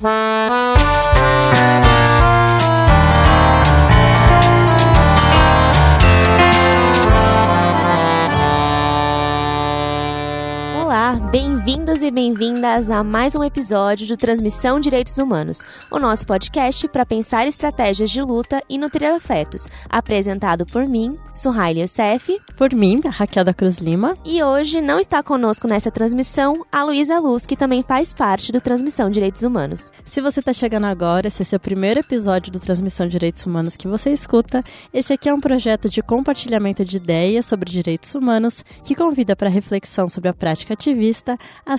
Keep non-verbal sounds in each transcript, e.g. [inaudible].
Mm-hmm. Bem-vindos e bem-vindas a mais um episódio do Transmissão Direitos Humanos, o nosso podcast para pensar estratégias de luta e nutrir afetos, apresentado por mim, Suhaili Youssef, por mim, Raquel da Cruz Lima, e hoje não está conosco nessa transmissão a Luísa Luz, que também faz parte do Transmissão Direitos Humanos. Se você está chegando agora, esse é seu primeiro episódio do Transmissão Direitos Humanos que você escuta, esse aqui é um projeto de compartilhamento de ideias sobre direitos humanos que convida para reflexão sobre a prática ativista,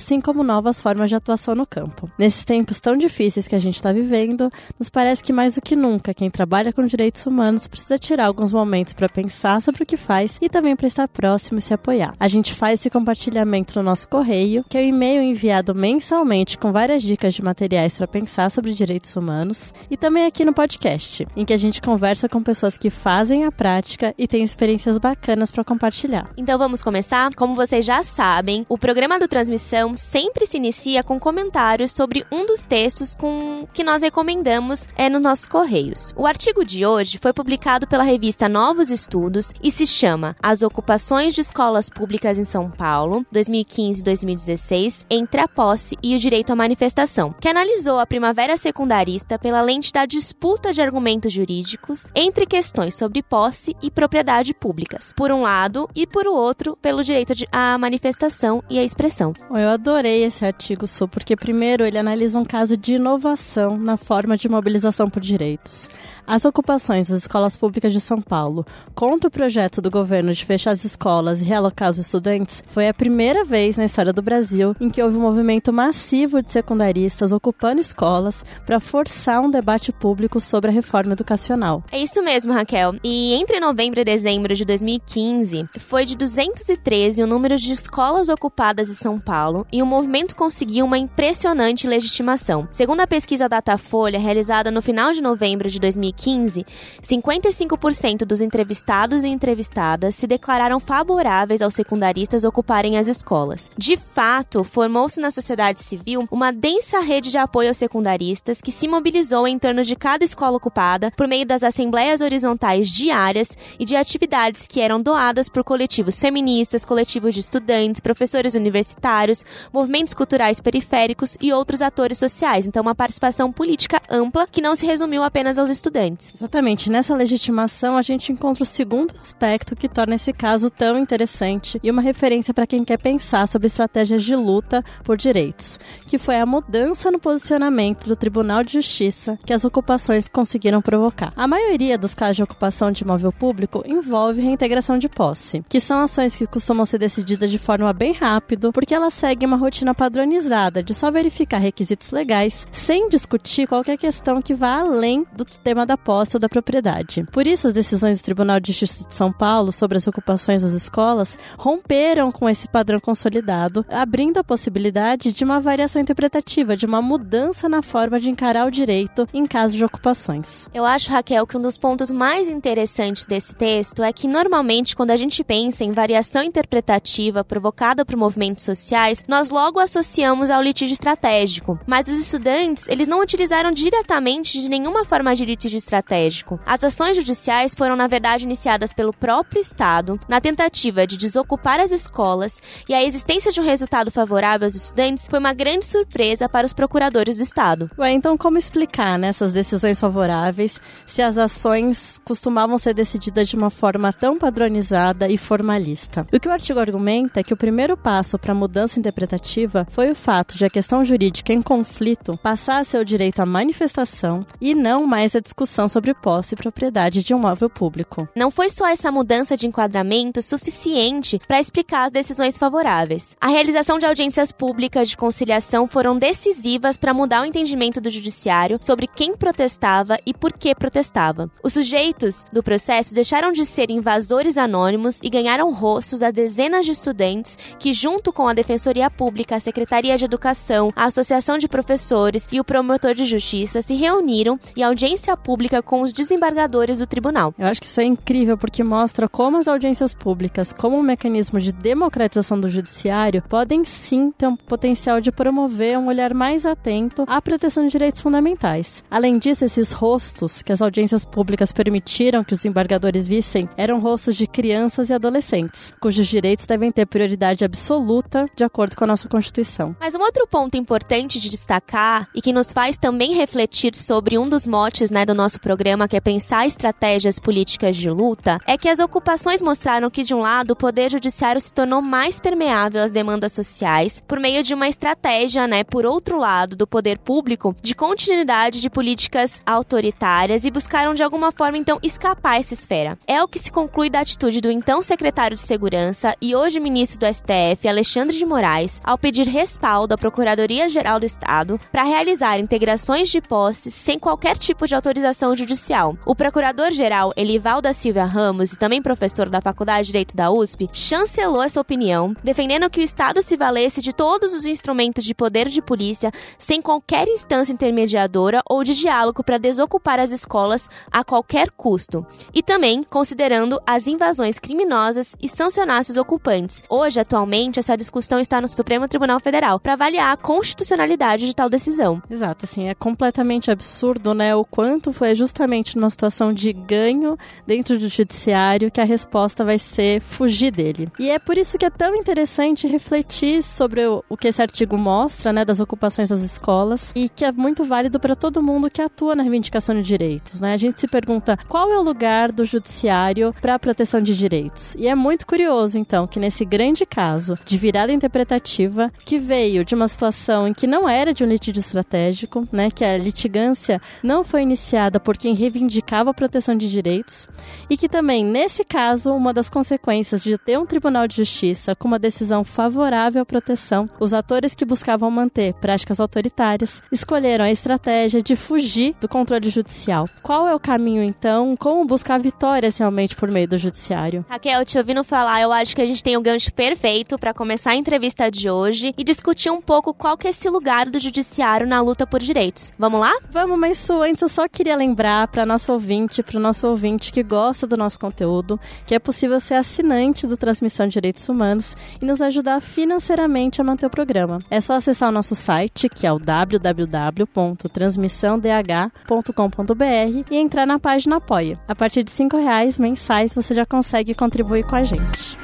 assim como novas formas de atuação no campo. Nesses tempos tão difíceis que a gente está vivendo, nos parece que mais do que nunca, quem trabalha com direitos humanos precisa tirar alguns momentos para pensar sobre o que faz e também para estar próximo e se apoiar. A gente faz esse compartilhamento no nosso correio, que é o e-mail enviado mensalmente com várias dicas de materiais para pensar sobre direitos humanos, e também aqui no podcast, em que a gente conversa com pessoas que fazem a prática e têm experiências bacanas para compartilhar. Então vamos começar? Como vocês já sabem, o programa do transmissão sempre se inicia com comentários sobre um dos textos com que nós recomendamos é nos nossos correios. O artigo de hoje foi publicado pela revista Novos Estudos e se chama As ocupações de escolas públicas em São Paulo, 2015-2016, entre a posse e o direito à manifestação, que analisou a primavera secundarista pela lente da disputa de argumentos jurídicos entre questões sobre posse e propriedade públicas, por um lado, e por outro, pelo direito à manifestação e à expressão. Eu adorei esse artigo, Su, porque primeiro ele analisa um caso de inovação na forma de mobilização por direitos. As ocupações das escolas públicas de São Paulo contra o projeto do governo de fechar as escolas e realocar os estudantes foi a primeira vez na história do Brasil em que houve um movimento massivo de secundaristas ocupando escolas para forçar um debate público sobre a reforma educacional. É isso mesmo, Raquel. E entre novembro e dezembro de 2015, foi de 213 o número de escolas ocupadas em São Paulo e o movimento conseguiu uma impressionante legitimação. Segundo a pesquisa Datafolha, realizada no final de novembro de 2015, 2015, 55% dos entrevistados e entrevistadas se declararam favoráveis aos secundaristas ocuparem as escolas. De fato, formou-se na sociedade civil uma densa rede de apoio aos secundaristas que se mobilizou em torno de cada escola ocupada por meio das assembleias horizontais diárias e de atividades que eram doadas por coletivos feministas, coletivos de estudantes, professores universitários, movimentos culturais periféricos e outros atores sociais. Então, uma participação política ampla que não se resumiu apenas aos estudantes Exatamente. Nessa legitimação, a gente encontra o segundo aspecto que torna esse caso tão interessante e uma referência para quem quer pensar sobre estratégias de luta por direitos, que foi a mudança no posicionamento do Tribunal de Justiça que as ocupações conseguiram provocar. A maioria dos casos de ocupação de imóvel público envolve reintegração de posse, que são ações que costumam ser decididas de forma bem rápida, porque elas seguem uma rotina padronizada de só verificar requisitos legais, sem discutir qualquer questão que vá além do tema da posse da propriedade. Por isso, as decisões do Tribunal de Justiça de São Paulo sobre as ocupações das escolas romperam com esse padrão consolidado, abrindo a possibilidade de uma variação interpretativa, de uma mudança na forma de encarar o direito em caso de ocupações. Eu acho, Raquel, que um dos pontos mais interessantes desse texto é que normalmente quando a gente pensa em variação interpretativa provocada por movimentos sociais, nós logo associamos ao litígio estratégico. Mas os estudantes, eles não utilizaram diretamente de nenhuma forma de litígio estratégico. As ações judiciais foram, na verdade, iniciadas pelo próprio Estado na tentativa de desocupar as escolas e a existência de um resultado favorável aos estudantes foi uma grande surpresa para os procuradores do Estado. Ué, então como explicar nessas né, decisões favoráveis se as ações costumavam ser decididas de uma forma tão padronizada e formalista? O que o artigo argumenta é que o primeiro passo para a mudança interpretativa foi o fato de a questão jurídica em conflito passar a ser o direito à manifestação e não mais a discussão discussão sobre posse e propriedade de um móvel público. Não foi só essa mudança de enquadramento suficiente para explicar as decisões favoráveis. A realização de audiências públicas de conciliação foram decisivas para mudar o entendimento do judiciário sobre quem protestava e por que protestava. Os sujeitos do processo deixaram de ser invasores anônimos e ganharam rostos das dezenas de estudantes que, junto com a Defensoria Pública, a Secretaria de Educação, a Associação de Professores e o Promotor de Justiça se reuniram em audiência pública com os desembargadores do tribunal. Eu acho que isso é incrível porque mostra como as audiências públicas, como um mecanismo de democratização do judiciário, podem sim ter um potencial de promover um olhar mais atento à proteção de direitos fundamentais. Além disso, esses rostos que as audiências públicas permitiram que os embargadores vissem eram rostos de crianças e adolescentes, cujos direitos devem ter prioridade absoluta de acordo com a nossa Constituição. Mas um outro ponto importante de destacar e que nos faz também refletir sobre um dos motes né, do nosso programa, que é pensar estratégias políticas de luta, é que as ocupações mostraram que, de um lado, o Poder Judiciário se tornou mais permeável às demandas sociais por meio de uma estratégia, né, por outro lado, do poder público de continuidade de políticas autoritárias e buscaram, de alguma forma, então, escapar essa esfera. É o que se conclui da atitude do então secretário de Segurança e hoje ministro do STF, Alexandre de Moraes, ao pedir respaldo à Procuradoria-Geral do Estado para realizar integrações de posses sem qualquer tipo de autorização judicial. O procurador-geral Elival da Silva Ramos, e também professor da Faculdade de Direito da USP, chancelou essa opinião, defendendo que o Estado se valesse de todos os instrumentos de poder de polícia sem qualquer instância intermediadora ou de diálogo para desocupar as escolas a qualquer custo. E também considerando as invasões criminosas e sancionasse os ocupantes. Hoje, atualmente, essa discussão está no Supremo Tribunal Federal para avaliar a constitucionalidade de tal decisão. Exato, assim, é completamente absurdo, né, o quanto foi justamente numa situação de ganho dentro do judiciário que a resposta vai ser fugir dele. E é por isso que é tão interessante refletir sobre o, o que esse artigo mostra, né, das ocupações das escolas e que é muito válido para todo mundo que atua na reivindicação de direitos, né? A gente se pergunta qual é o lugar do judiciário para a proteção de direitos. E é muito curioso, então, que nesse grande caso de virada interpretativa, que veio de uma situação em que não era de um litígio estratégico, né, que a litigância não foi iniciada por quem reivindicava a proteção de direitos, e que também, nesse caso, uma das consequências de ter um tribunal de justiça com uma decisão favorável à proteção, os atores que buscavam manter práticas autoritárias escolheram a estratégia de fugir do controle judicial. Qual é o caminho, então? Como buscar vitórias realmente por meio do judiciário? Raquel, te ouvindo falar, eu acho que a gente tem o um gancho perfeito para começar a entrevista de hoje e discutir um pouco qual que é esse lugar do judiciário na luta por direitos. Vamos lá? Vamos, mas antes eu só queria lembrar para nosso ouvinte, para o nosso ouvinte que gosta do nosso conteúdo, que é possível ser assinante do Transmissão de Direitos Humanos e nos ajudar financeiramente a manter o programa. É só acessar o nosso site, que é o www.transmissãodh.com.br e entrar na página Apoia. A partir de R$ reais mensais você já consegue contribuir com a gente.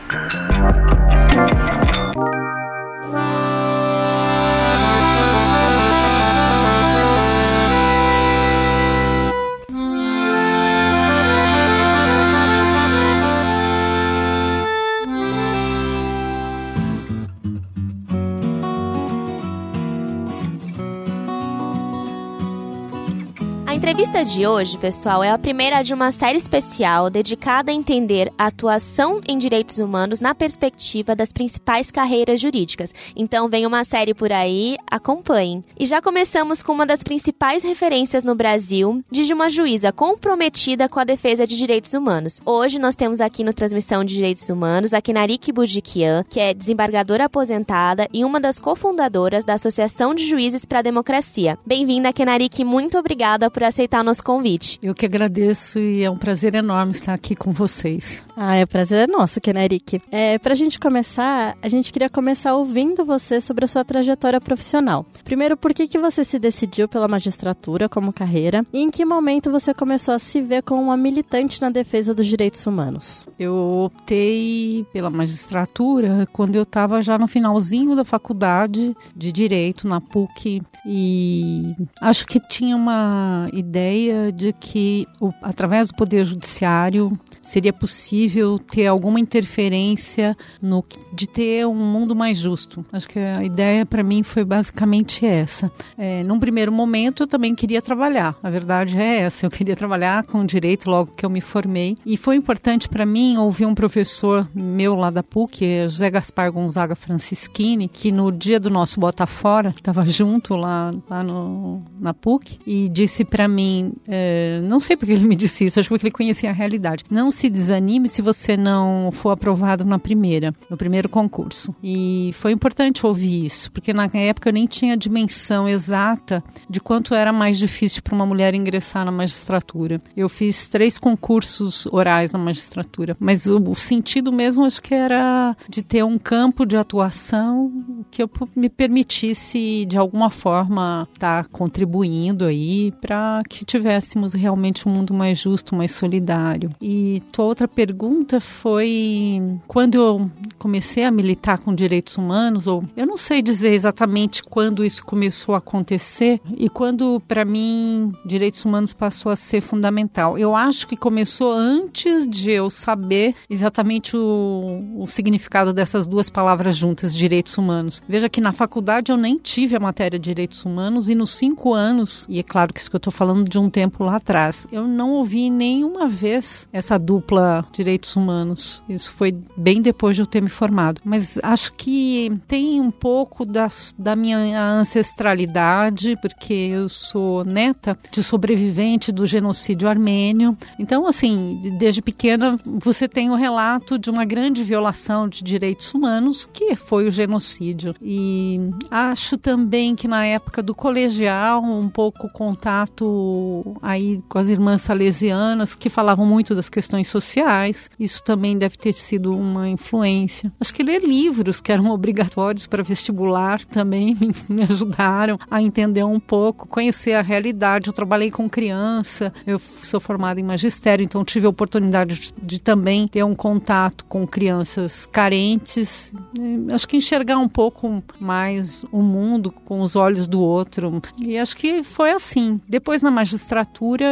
Entrevista de hoje, pessoal, é a primeira de uma série especial dedicada a entender a atuação em direitos humanos na perspectiva das principais carreiras jurídicas. Então, vem uma série por aí, acompanhem. E já começamos com uma das principais referências no Brasil de uma juíza comprometida com a defesa de direitos humanos. Hoje nós temos aqui no Transmissão de Direitos Humanos a Kenarik Bujikian, que é desembargadora aposentada e uma das cofundadoras da Associação de Juízes para a Democracia. Bem-vinda, Kenarik, muito obrigada por aceitar nosso convite. Eu que agradeço e é um prazer enorme estar aqui com vocês. Ah, é um prazer nosso, Keneric. É, pra gente começar, a gente queria começar ouvindo você sobre a sua trajetória profissional. Primeiro, por que, que você se decidiu pela magistratura como carreira e em que momento você começou a se ver como uma militante na defesa dos direitos humanos? Eu optei pela magistratura quando eu estava já no finalzinho da faculdade de Direito na PUC e acho que tinha uma ideia de que, o, através do Poder Judiciário, seria possível ter alguma interferência no de ter um mundo mais justo. Acho que a ideia para mim foi basicamente essa. É, num primeiro momento eu também queria trabalhar. A verdade é essa. Eu queria trabalhar com direito logo que eu me formei e foi importante para mim ouvir um professor meu lá da PUC, José Gaspar Gonzaga Francischini, que no dia do nosso Bota Fora estava junto lá, lá no, na PUC e disse para para é, não sei porque ele me disse isso, acho que ele conhecia a realidade. Não se desanime se você não for aprovado na primeira, no primeiro concurso. E foi importante ouvir isso, porque na época eu nem tinha dimensão exata de quanto era mais difícil para uma mulher ingressar na magistratura. Eu fiz três concursos orais na magistratura, mas o, o sentido mesmo acho que era de ter um campo de atuação que eu me permitisse de alguma forma estar tá contribuindo aí para que tivéssemos realmente um mundo mais justo, mais solidário. E tua outra pergunta foi quando eu comecei a militar com direitos humanos, ou eu não sei dizer exatamente quando isso começou a acontecer e quando para mim direitos humanos passou a ser fundamental. Eu acho que começou antes de eu saber exatamente o, o significado dessas duas palavras juntas, direitos humanos. Veja que na faculdade eu nem tive a matéria de direitos humanos e nos cinco anos, e é claro que isso que eu estou falando de um tempo lá atrás, eu não ouvi nenhuma vez essa dupla direitos humanos. Isso foi bem depois de eu ter me formado. Mas acho que tem um pouco da, da minha ancestralidade, porque eu sou neta de sobrevivente do genocídio armênio. Então, assim, desde pequena você tem o relato de uma grande violação de direitos humanos, que foi o genocídio. E acho também que na época do colegial, um pouco contato aí com as irmãs salesianas, que falavam muito das questões sociais. Isso também deve ter sido uma influência. Acho que ler livros que eram [laughs] obrigatórios para vestibular também me, me ajudaram a entender um pouco, conhecer a realidade. Eu trabalhei com criança, eu sou formada em magistério, então tive a oportunidade de, de também ter um contato com crianças carentes. Acho que enxergar um pouco mais o mundo com os olhos do outro. E acho que foi assim. Depois na magistratura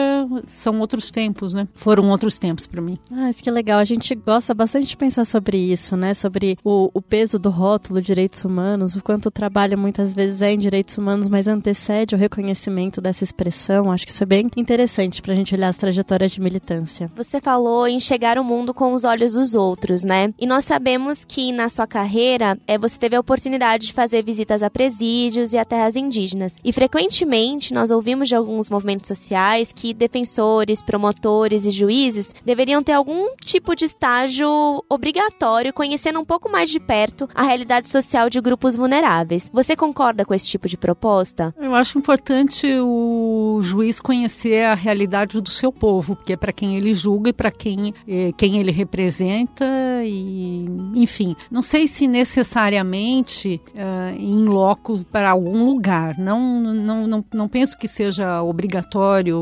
são outros tempos, né? Foram outros tempos para mim. Ah, isso que legal. A gente gosta bastante de pensar sobre isso, né? Sobre o, o peso do rótulo direitos humanos, o quanto o trabalho muitas vezes é em direitos humanos, mas antecede o reconhecimento dessa expressão. Acho que isso é bem interessante para a gente olhar as trajetórias de militância. Você falou em chegar ao mundo com os olhos dos outros, né? E nós sabemos que na sua carreira é, você teve a oportunidade de fazer visitas a presídios e a terras indígenas. E frequentemente nós ouvimos de alguns movimentos sociais que defensores, promotores e juízes deveriam ter algum tipo de estágio obrigatório, conhecendo um pouco mais de perto a realidade social de grupos vulneráveis. Você concorda com esse tipo de proposta? Eu acho importante o juiz conhecer a realidade do seu povo, porque é para quem ele julga e para quem, eh, quem ele representa e enfim, não sei se necessariamente uh, em loco para algum lugar. Não, não, não, não penso que seja obrigatório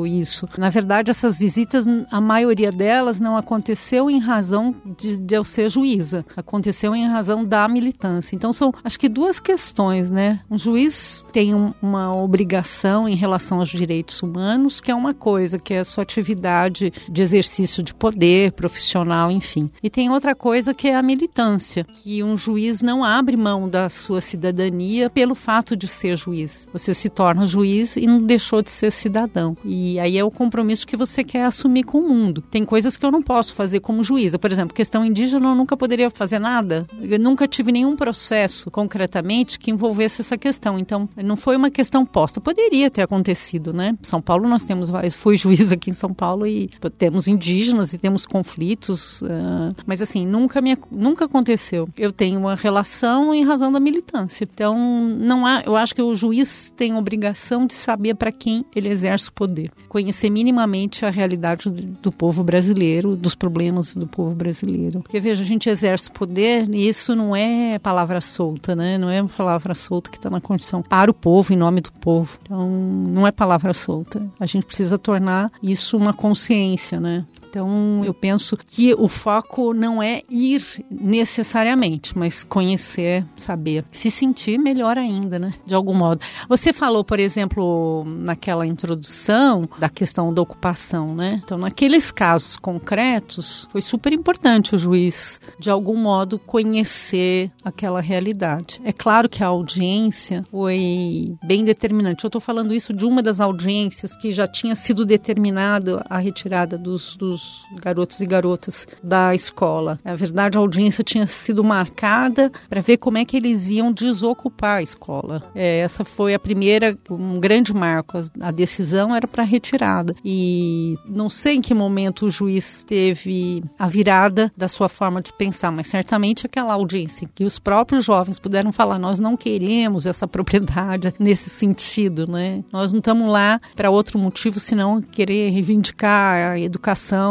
isso. Na verdade, essas visitas, a maioria delas não aconteceu em razão de, de eu ser juíza. Aconteceu em razão da militância. Então, são, acho que duas questões, né? Um juiz tem um, uma obrigação em relação aos direitos humanos, que é uma coisa, que é a sua atividade de exercício de poder profissional, enfim. E tem outra coisa que é a militância, que um juiz não abre mão da sua cidadania pelo fato de ser juiz. Você se torna juiz e não deixou de ser cidadão. E aí é o compromisso que você quer assumir com o mundo. Tem coisas que eu não posso fazer como juíza. Por exemplo, questão indígena, eu nunca poderia fazer nada. Eu nunca tive nenhum processo concretamente que envolvesse essa questão. Então, não foi uma questão posta. Poderia ter acontecido, né? São Paulo nós temos vários. Fui juiz aqui em São Paulo e temos indígenas e temos conflitos. Uh, mas assim, nunca me nunca aconteceu. Eu tenho uma relação em razão da militância. Então, não há, eu acho que o juiz tem obrigação de saber para quem ele exerce poder, conhecer minimamente a realidade do, povo brasileiro, dos problemas do povo brasileiro. Porque veja, a gente exerce o poder e isso não é palavra solta, né? Não é palavra solta que está na Constituição para o povo, em nome do povo. Então, não é palavra solta. A gente precisa tornar isso uma consciência, né? Então, eu penso que o foco não é ir necessariamente, mas conhecer, saber. Se sentir melhor ainda, né? De algum modo. Você falou, por exemplo, naquela introdução da questão da ocupação, né? Então, naqueles casos concretos, foi super importante o juiz, de algum modo, conhecer aquela realidade. É claro que a audiência foi bem determinante. Eu estou falando isso de uma das audiências que já tinha sido determinada a retirada dos, dos os garotos e garotas da escola. Na verdade, a audiência tinha sido marcada para ver como é que eles iam desocupar a escola. É, essa foi a primeira, um grande marco. A decisão era para retirada. E não sei em que momento o juiz teve a virada da sua forma de pensar, mas certamente aquela audiência que os próprios jovens puderam falar: nós não queremos essa propriedade [laughs] nesse sentido, né? Nós não estamos lá para outro motivo senão querer reivindicar a educação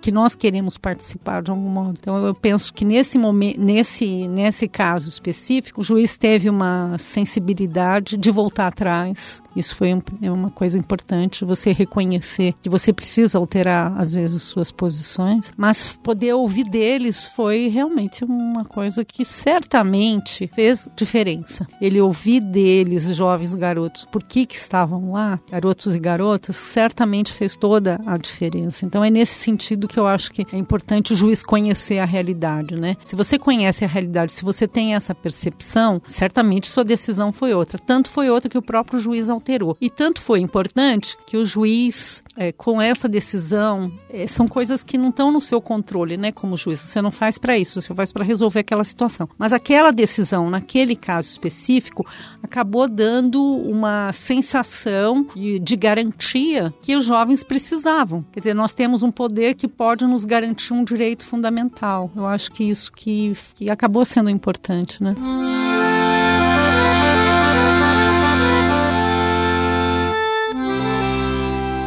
que nós queremos participar de algum modo. Então eu penso que nesse momento, nesse nesse caso específico, o juiz teve uma sensibilidade de voltar atrás. Isso foi um, é uma coisa importante, você reconhecer que você precisa alterar às vezes suas posições, mas poder ouvir deles foi realmente uma coisa que certamente fez diferença. Ele ouvir deles, jovens garotos, por que que estavam lá, garotos e garotas, certamente fez toda a diferença. Então é nesse sentido que eu acho que é importante o juiz conhecer a realidade, né? Se você conhece a realidade, se você tem essa percepção, certamente sua decisão foi outra. Tanto foi outra que o próprio juiz alterou. E tanto foi importante que o juiz, é, com essa decisão, é, são coisas que não estão no seu controle, né? Como juiz, você não faz para isso, você faz para resolver aquela situação. Mas aquela decisão, naquele caso específico, acabou dando uma sensação de, de garantia que os jovens precisavam. Quer dizer, nós temos um poder que pode nos garantir um direito fundamental. Eu acho que isso que, que acabou sendo importante, né?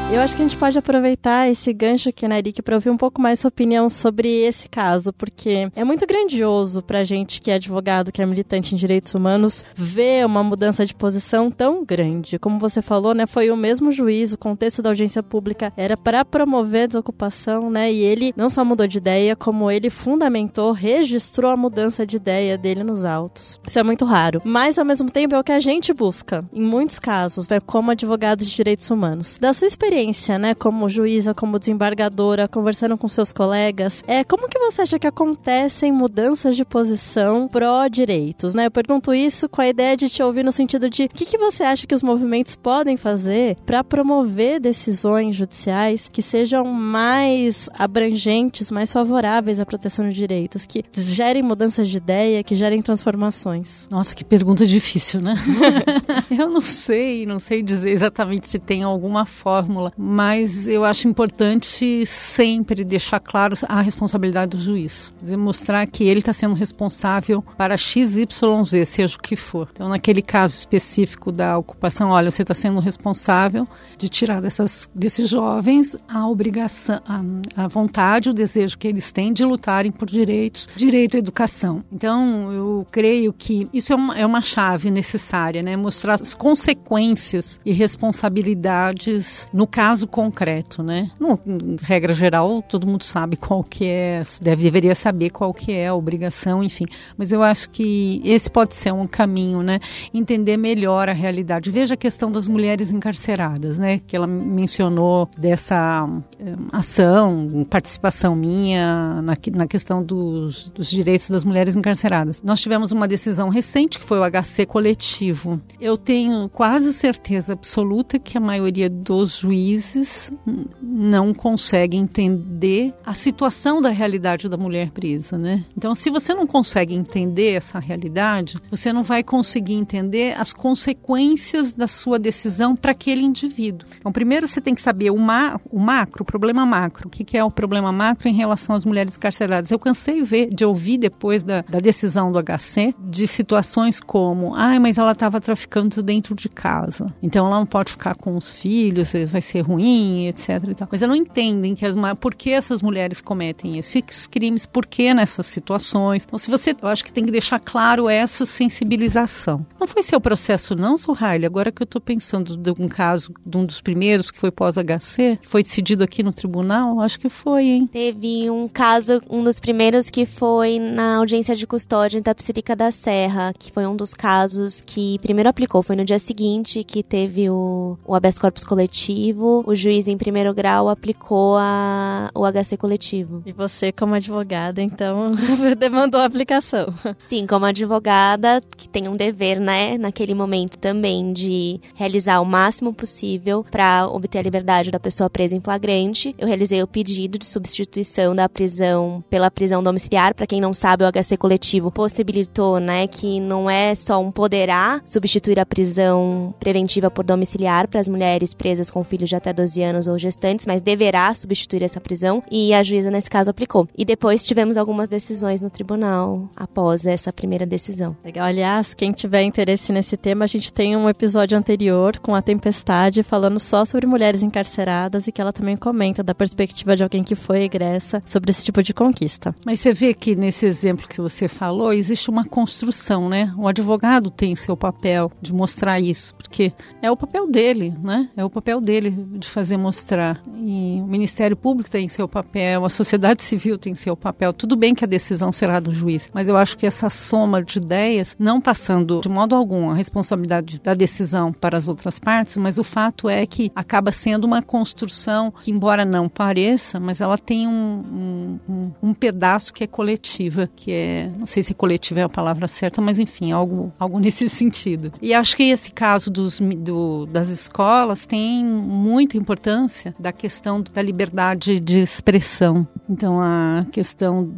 Eu acho que a gente pode aproveitar esse gancho aqui na Eric para ouvir um pouco mais sua opinião sobre esse caso, porque é muito grandioso pra gente que é advogado, que é militante em direitos humanos, ver uma mudança de posição tão grande. Como você falou, né, foi o mesmo juiz, o contexto da audiência pública era para promover a desocupação, né, e ele não só mudou de ideia, como ele fundamentou, registrou a mudança de ideia dele nos autos. Isso é muito raro, mas ao mesmo tempo é o que a gente busca, em muitos casos, né, como advogados de direitos humanos. Da sua experiência experiência, né, como juíza, como desembargadora, conversando com seus colegas, é como que você acha que acontecem mudanças de posição pró-direitos, né? Eu pergunto isso com a ideia de te ouvir no sentido de o que, que você acha que os movimentos podem fazer para promover decisões judiciais que sejam mais abrangentes, mais favoráveis à proteção de direitos, que gerem mudanças de ideia, que gerem transformações. Nossa, que pergunta difícil, né? [laughs] Eu não sei, não sei dizer exatamente se tem alguma fórmula mas eu acho importante sempre deixar claro a responsabilidade do juiz. Dizer, mostrar que ele está sendo responsável para XYZ, seja o que for. Então, naquele caso específico da ocupação, olha, você está sendo responsável de tirar dessas, desses jovens a obrigação, a, a vontade, o desejo que eles têm de lutarem por direitos, direito à educação. Então, eu creio que isso é uma, é uma chave necessária, né? Mostrar as consequências e responsabilidades no caso concreto, né? No, regra geral, todo mundo sabe [laughs] qual que é, deve, deveria saber qual que é a obrigação, enfim. Mas eu acho que esse pode ser um caminho, né? Entender melhor a realidade. Veja a questão das mulheres encarceradas, né? Que ela mencionou dessa um, ação, participação minha na, na questão dos, dos direitos das mulheres encarceradas. Nós tivemos uma decisão recente que foi o HC coletivo. Eu tenho quase certeza absoluta que a maioria dos juízes não conseguem entender a situação da realidade da mulher presa, né? Então, se você não consegue entender essa realidade, você não vai conseguir entender as consequências da sua decisão para aquele indivíduo. Então, primeiro você tem que saber o, ma o macro, o problema macro. O que, que, é o problema macro em relação às mulheres carceradas? Eu cansei ver, de ouvir depois da, da decisão do HC de situações como, ai, ah, mas ela estava traficando dentro de casa, então ela não pode ficar com os filhos, vai ser ruim, etc. Mas não entendem que as, por que essas mulheres cometem esses crimes, por que nessas situações. Então, se você, eu acho que tem que deixar claro essa sensibilização. Não foi seu processo, não, Suhaile? Agora que eu estou pensando de um caso, de um dos primeiros que foi pós-HC, foi decidido aqui no tribunal, acho que foi, hein? Teve um caso, um dos primeiros que foi na audiência de custódia em Tapsirica da Serra, que foi um dos casos que primeiro aplicou. Foi no dia seguinte que teve o, o habeas corpus coletivo coletivo, o juiz em primeiro grau aplicou a, o HC coletivo. E você, como advogada, então, [laughs] demandou a aplicação. Sim, como advogada, que tem um dever, né, naquele momento também, de realizar o máximo possível para obter a liberdade da pessoa presa em flagrante. Eu realizei o pedido de substituição da prisão pela prisão domiciliar. Para quem não sabe, o HC coletivo possibilitou, né, que não é só um poderá substituir a prisão preventiva por domiciliar para as mulheres presas com filhos de até 12 anos ou gestantes, mas deverá substituir essa prisão e a juíza nesse caso aplicou. E depois tivemos algumas decisões no tribunal após essa primeira decisão. Legal. Aliás, quem tiver interesse nesse tema, a gente tem um episódio anterior com a Tempestade falando só sobre mulheres encarceradas e que ela também comenta da perspectiva de alguém que foi egressa sobre esse tipo de conquista. Mas você vê que nesse exemplo que você falou, existe uma construção, né? O advogado tem seu papel de mostrar isso, porque é o papel dele, né? É o papel dele de fazer mostrar. E o Ministério Público tem seu papel, a sociedade civil tem seu papel. Tudo bem que a decisão será do juiz, mas eu acho que essa soma de ideias, não passando de modo algum a responsabilidade da decisão para as outras partes, mas o fato é que acaba sendo uma construção que, embora não pareça, mas ela tem um, um, um pedaço que é coletiva, que é, não sei se coletiva é a palavra certa, mas enfim, algo, algo [laughs] nesse sentido. E acho que esse caso dos, do, das escolas tem muita importância da questão da liberdade de expressão. Então, a questão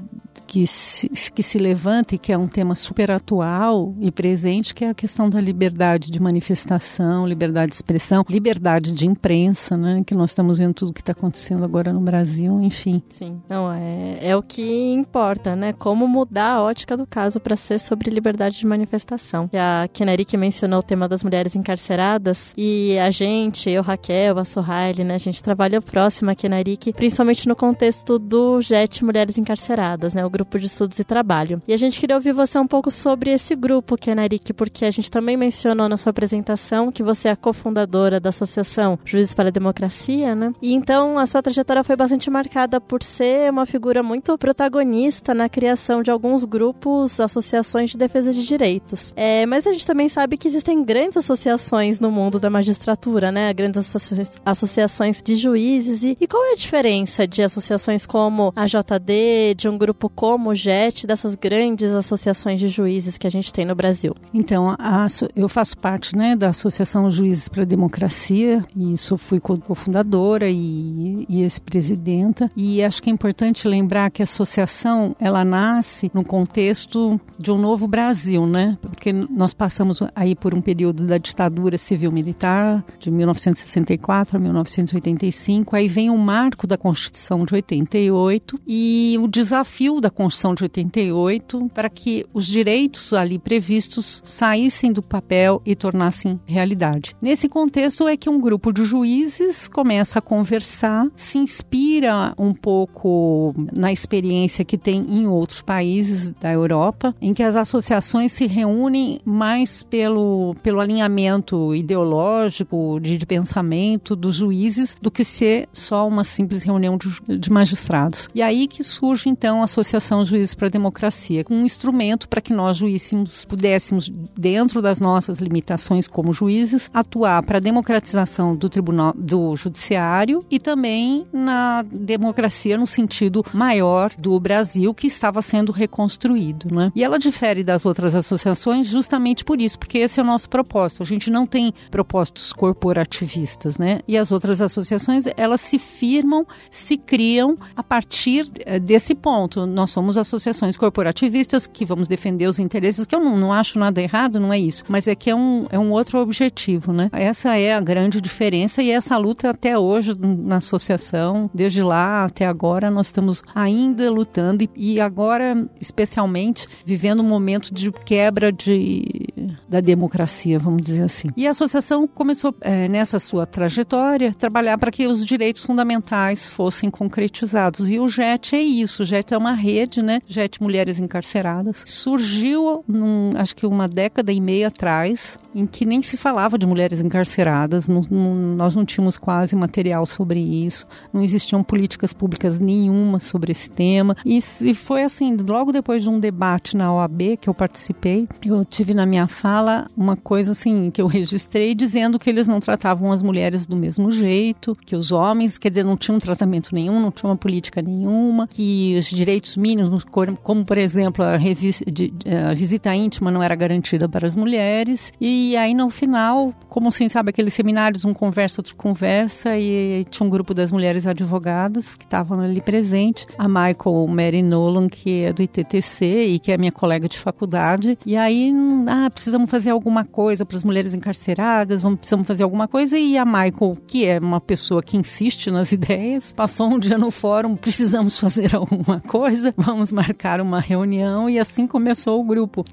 que se, que se levanta e que é um tema super atual e presente, que é a questão da liberdade de manifestação, liberdade de expressão, liberdade de imprensa, né? Que nós estamos vendo tudo que está acontecendo agora no Brasil, enfim. Sim, não é, é o que importa, né? Como mudar a ótica do caso para ser sobre liberdade de manifestação. E a Kenerick mencionou o tema das mulheres encarceradas e a gente, eu, Raquel, a Sohaile, né? A gente trabalha próxima a Kenerick, principalmente no contexto do JET Mulheres Encarceradas, né? O grupo de estudos e trabalho. E a gente queria ouvir você um pouco sobre esse grupo, Kenarik, porque a gente também mencionou na sua apresentação que você é cofundadora da Associação Juízes para a Democracia, né? E então a sua trajetória foi bastante marcada por ser uma figura muito protagonista na criação de alguns grupos, associações de defesa de direitos. É, mas a gente também sabe que existem grandes associações no mundo da magistratura, né? Grandes associa associações de juízes. E, e qual é a diferença de associações como a JD, de um grupo como o JET, dessas grandes associações de juízes que a gente tem no Brasil? Então, a, eu faço parte né, da Associação Juízes para a Democracia e sou, fui cofundadora e, e ex-presidenta. E acho que é importante lembrar que a associação ela nasce no contexto de um novo Brasil, né? Porque nós passamos aí por um período da ditadura civil-militar de 1964 a 1985. Aí vem o marco da Constituição de 88 e o desafio da Constituição de 88 para que os direitos ali previstos saíssem do papel e tornassem realidade. Nesse contexto é que um grupo de juízes começa a conversar, se inspira um pouco na experiência que tem em outros países da Europa, em que as associações se reúnem mais pelo, pelo alinhamento ideológico, de, de pensamento dos juízes, do que ser só uma simples reunião de, de magistrados. E aí que surge então a associação Associação Juízes para a Democracia, um instrumento para que nós juízes pudéssemos, dentro das nossas limitações como juízes, atuar para a democratização do tribunal, do judiciário e também na democracia no sentido maior do Brasil que estava sendo reconstruído, né? E ela difere das outras associações justamente por isso, porque esse é o nosso propósito. A gente não tem propósitos corporativistas, né? E as outras associações, elas se firmam, se criam a partir eh, desse ponto. Nós somos associações corporativistas que vamos defender os interesses, que eu não, não acho nada errado, não é isso, mas é que é um, é um outro objetivo, né? Essa é a grande diferença e essa luta até hoje na associação, desde lá até agora, nós estamos ainda lutando e, e agora, especialmente, vivendo um momento de quebra de, da democracia, vamos dizer assim. E a associação começou, é, nessa sua trajetória, trabalhar para que os direitos fundamentais fossem concretizados. E o JET é isso, o JET é uma rede né, JET Mulheres Encarceradas, surgiu, num, acho que uma década e meia atrás, em que nem se falava de mulheres encarceradas, não, não, nós não tínhamos quase material sobre isso, não existiam políticas públicas nenhuma sobre esse tema. E, e foi assim, logo depois de um debate na OAB que eu participei, eu tive na minha fala uma coisa assim que eu registrei dizendo que eles não tratavam as mulheres do mesmo jeito, que os homens, quer dizer, não tinham tratamento nenhum, não tinha uma política nenhuma, que os direitos mínimos, como por exemplo a, a visita íntima não era garantida para as mulheres. E aí no final, como assim, sabe, aqueles seminários, um conversa, outro conversa, e tinha um grupo das mulheres advogadas que estavam ali presente, a Michael Mary Nolan, que é do ITTC e que é minha colega de faculdade. E aí, ah, precisamos fazer alguma coisa para as mulheres encarceradas, vamos, precisamos fazer alguma coisa. E a Michael, que é uma pessoa que insiste nas [laughs] ideias, passou um dia no fórum, precisamos fazer [laughs] alguma coisa, vamos marcar uma reunião. E assim começou o grupo,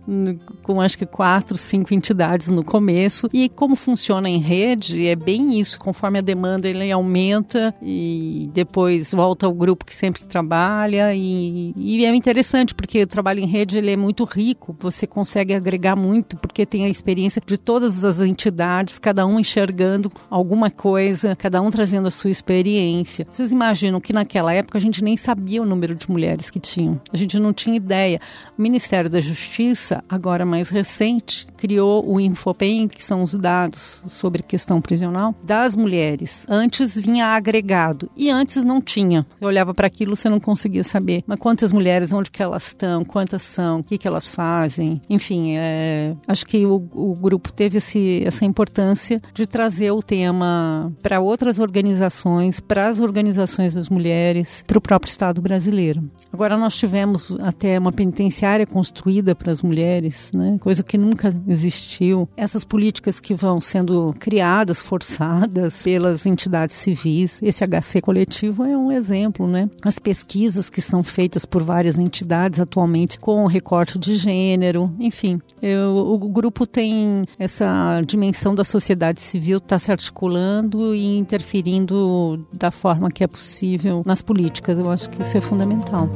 com acho que quatro, cinco entidades no começo. E como funciona em rede, é bem isso, conforme a demanda ele aumenta e depois volta ao grupo que sempre trabalha. E, e é interessante, porque o trabalho em rede ele é muito rico, você consegue agregar muito, porque tem a experiência de todas as entidades, cada um enxergando alguma coisa, cada um trazendo a sua experiência. Vocês imaginam que naquela época a gente nem sabia o número de mulheres que tinham, a gente não tinha ideia. O Ministério da Justiça, agora mais recente, criou o Infopen, que são os dados sobre questão prisional das mulheres. Antes vinha agregado e antes não tinha. Eu olhava para aquilo, você não conseguia saber. Mas quantas mulheres, onde que elas estão, quantas são, o que que elas fazem. Enfim, é, acho que o, o grupo teve esse, essa importância de trazer o tema para outras organizações, para as organizações das mulheres, para o próprio Estado brasileiro. Agora nós tivemos até uma penitenciária construída para as mulheres, né? coisa que nunca existiu. Essas políticas que vão sendo criadas, forçadas pelas entidades civis, esse HC coletivo é um exemplo, né? As pesquisas que são feitas por várias entidades atualmente com recorte de gênero, enfim. Eu, o grupo tem essa dimensão da sociedade civil, está se articulando e interferindo da forma que é possível nas políticas. Eu acho que isso é fundamental.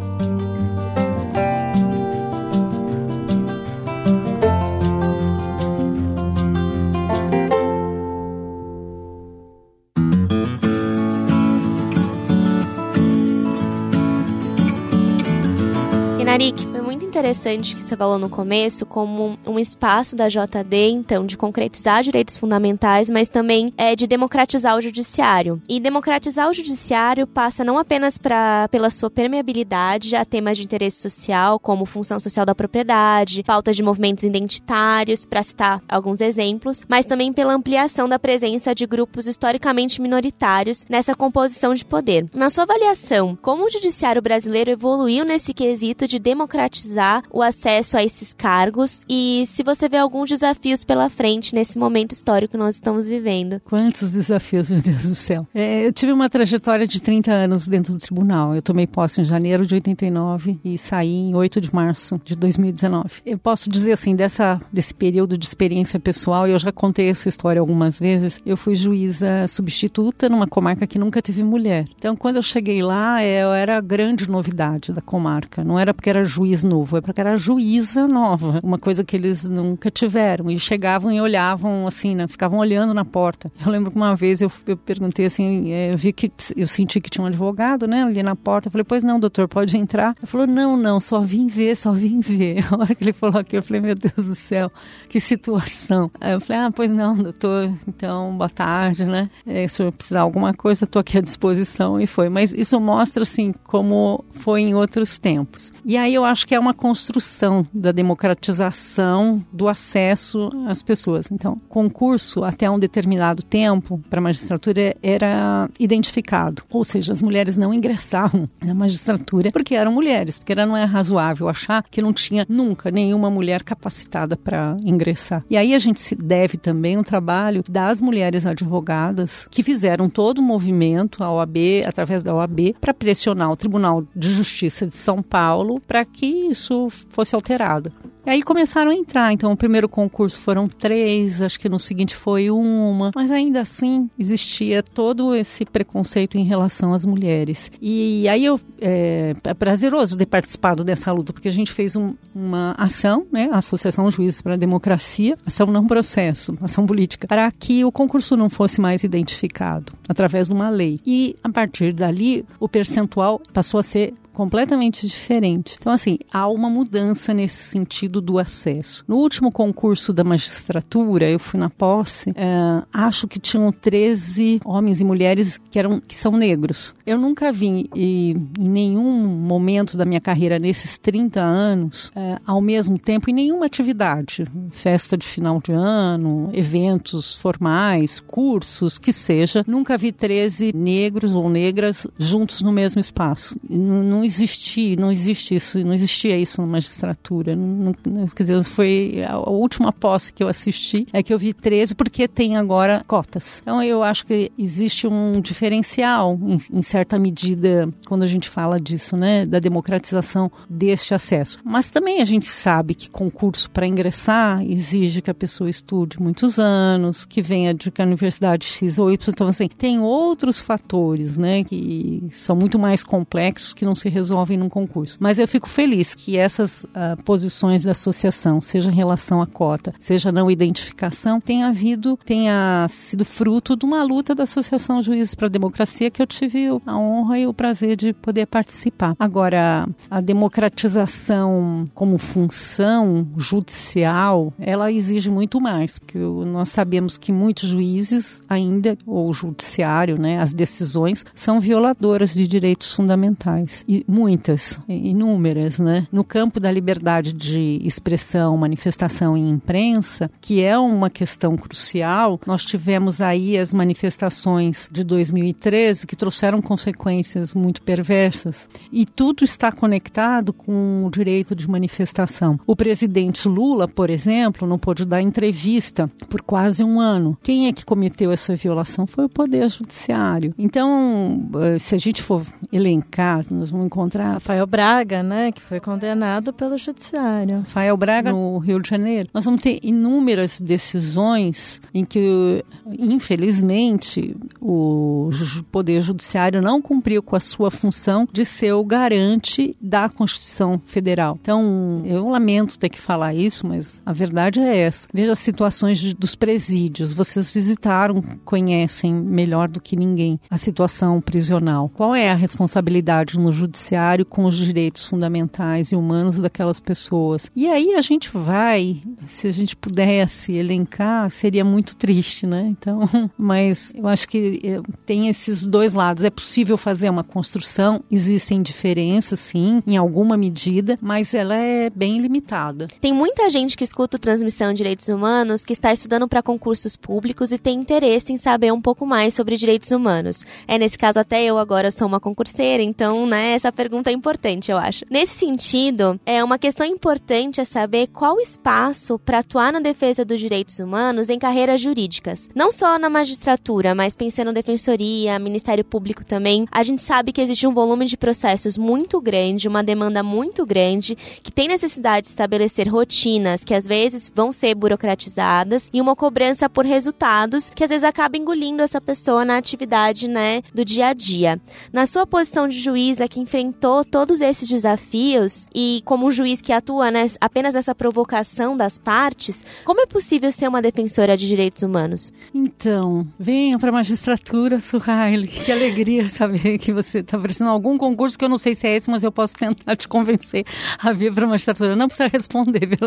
Narik, interessante que você falou no começo, como um espaço da JD, então, de concretizar direitos fundamentais, mas também é, de democratizar o judiciário. E democratizar o judiciário passa não apenas pra, pela sua permeabilidade a temas de interesse social, como função social da propriedade, pautas de movimentos identitários, para citar alguns exemplos, mas também pela ampliação da presença de grupos historicamente minoritários nessa composição de poder. Na sua avaliação, como o judiciário brasileiro evoluiu nesse quesito de democratizar o acesso a esses cargos e se você vê alguns desafios pela frente nesse momento histórico que nós estamos vivendo. Quantos desafios, meu Deus do céu. É, eu tive uma trajetória de 30 anos dentro do tribunal. Eu tomei posse em janeiro de 89 e saí em 8 de março de 2019. Eu posso dizer assim, dessa, desse período de experiência pessoal, eu já contei essa história algumas vezes, eu fui juíza substituta numa comarca que nunca teve mulher. Então, quando eu cheguei lá, eu era a grande novidade da comarca. Não era porque era juiz novo, é porque era juíza nova, uma coisa que eles nunca tiveram. E chegavam e olhavam assim, né? Ficavam olhando na porta. Eu lembro que uma vez eu, eu perguntei assim, é, eu vi que eu senti que tinha um advogado, né, ali na porta. Eu falei, pois não, doutor, pode entrar. Ele falou, não, não, só vim ver, só vim ver. [laughs] A hora que ele falou aqui, eu falei, meu Deus do céu, que situação. Aí eu falei, ah, pois não, doutor, então, boa tarde, né? É, se eu precisar de alguma coisa, estou aqui à disposição. E foi. Mas isso mostra, assim, como foi em outros tempos. E aí eu acho que é uma construção da democratização do acesso às pessoas. Então, concurso até um determinado tempo para a magistratura era identificado, ou seja, as mulheres não ingressavam na magistratura porque eram mulheres, porque era, não é razoável achar que não tinha nunca nenhuma mulher capacitada para ingressar. E aí a gente se deve também um trabalho das mulheres advogadas que fizeram todo o movimento, a OAB, através da OAB, para pressionar o Tribunal de Justiça de São Paulo para que isso fosse alterado. E aí começaram a entrar. Então, o primeiro concurso foram três, acho que no seguinte foi uma. Mas ainda assim, existia todo esse preconceito em relação às mulheres. E aí eu, é, é prazeroso ter participado dessa luta, porque a gente fez um, uma ação, né? A Associação Juízes para a Democracia, ação não processo, ação política, para que o concurso não fosse mais identificado através de uma lei. E a partir dali, o percentual passou a ser completamente diferente. Então, assim, há uma mudança nesse sentido do acesso. No último concurso da magistratura, eu fui na posse, é, acho que tinham 13 homens e mulheres que, eram, que são negros. Eu nunca vi e, em nenhum momento da minha carreira, nesses 30 anos, é, ao mesmo tempo, em nenhuma atividade, festa de final de ano, eventos formais, cursos, que seja, nunca vi 13 negros ou negras juntos no mesmo espaço. Não, não existia, não existe isso, não existia isso na magistratura. Não, não, quer dizer, foi a, a última posse que eu assisti é que eu vi 13 porque tem agora cotas. Então eu acho que existe um diferencial em, em certa medida quando a gente fala disso, né, da democratização deste acesso. Mas também a gente sabe que concurso para ingressar exige que a pessoa estude muitos anos, que venha de a universidade X ou Y. Então, assim, tem outros fatores, né, que são muito mais complexos que não se resolvem num concurso. Mas eu fico feliz que essas uh, posições da associação, seja em relação à cota, seja não identificação, tenha havido, tenha sido fruto de uma luta da Associação Juízes para a Democracia que eu tive a honra e o prazer de poder participar. Agora, a democratização como função judicial, ela exige muito mais, porque nós sabemos que muitos juízes ainda, ou judiciário, né, as decisões são violadoras de direitos fundamentais. E muitas, inúmeras, né? No campo da liberdade de expressão, manifestação e imprensa, que é uma questão crucial, nós tivemos aí as manifestações de 2013 que trouxeram consequências muito perversas. E tudo está conectado com o direito de manifestação. O presidente Lula, por exemplo, não pôde dar entrevista por quase um ano. Quem é que cometeu essa violação? Foi o Poder Judiciário. Então, eh, se a gente for elencar, nós vamos encontrar. Rafael Braga, né, que foi condenado pelo Judiciário. Rafael Braga, no Rio de Janeiro. Nós vamos ter inúmeras decisões em que, infelizmente, o Poder Judiciário não cumpriu com a sua função de ser o garante da Constituição Federal. Então, eu lamento ter que falar isso, mas a verdade é essa. Veja as situações de, dos presídios. Vocês visitaram, conhecem melhor do que ninguém a situação prisional. Qual é a responsabilidade no judiciário com os direitos fundamentais e humanos daquelas pessoas? E aí a gente vai, se a gente pudesse elencar, seria muito triste, né? Então, [laughs] mas eu acho que eh, tem esses dois lados. É possível fazer uma construção, existem diferenças, sim, em alguma medida, mas ela é bem limitada. Tem muita gente que escuta Transmissão de Direitos Humanos que está estudando para concursos públicos e tem interesse em saber um pouco mais sobre direitos humanos. É nesse caso até eu agora sou uma concurseira, então, né, essa pergunta é importante, eu acho. Nesse sentido, é uma questão importante é saber qual espaço para atuar na defesa dos direitos humanos em carreiras jurídicas. Não só na magistratura, mas pensando em defensoria, Ministério Público também. A gente sabe que existe um volume de processos muito grande, uma demanda muito grande, que tem necessidade de estabelecer rotinas que às vezes vão ser burocratizadas e uma cobrança por resultados que às vezes acaba engolindo essa pessoa na atividade, né, do dia a dia. Na sua posição de juíza que enfrentou todos esses desafios e como um juiz que atua né, apenas nessa provocação das partes, como é possível ser uma defensora de direitos humanos? Então, venha para a magistratura, Suhaile. Que alegria saber que você está oferecendo algum concurso que eu não sei se é esse, mas eu posso tentar te convencer a vir para a magistratura. Não precisa responder, viu?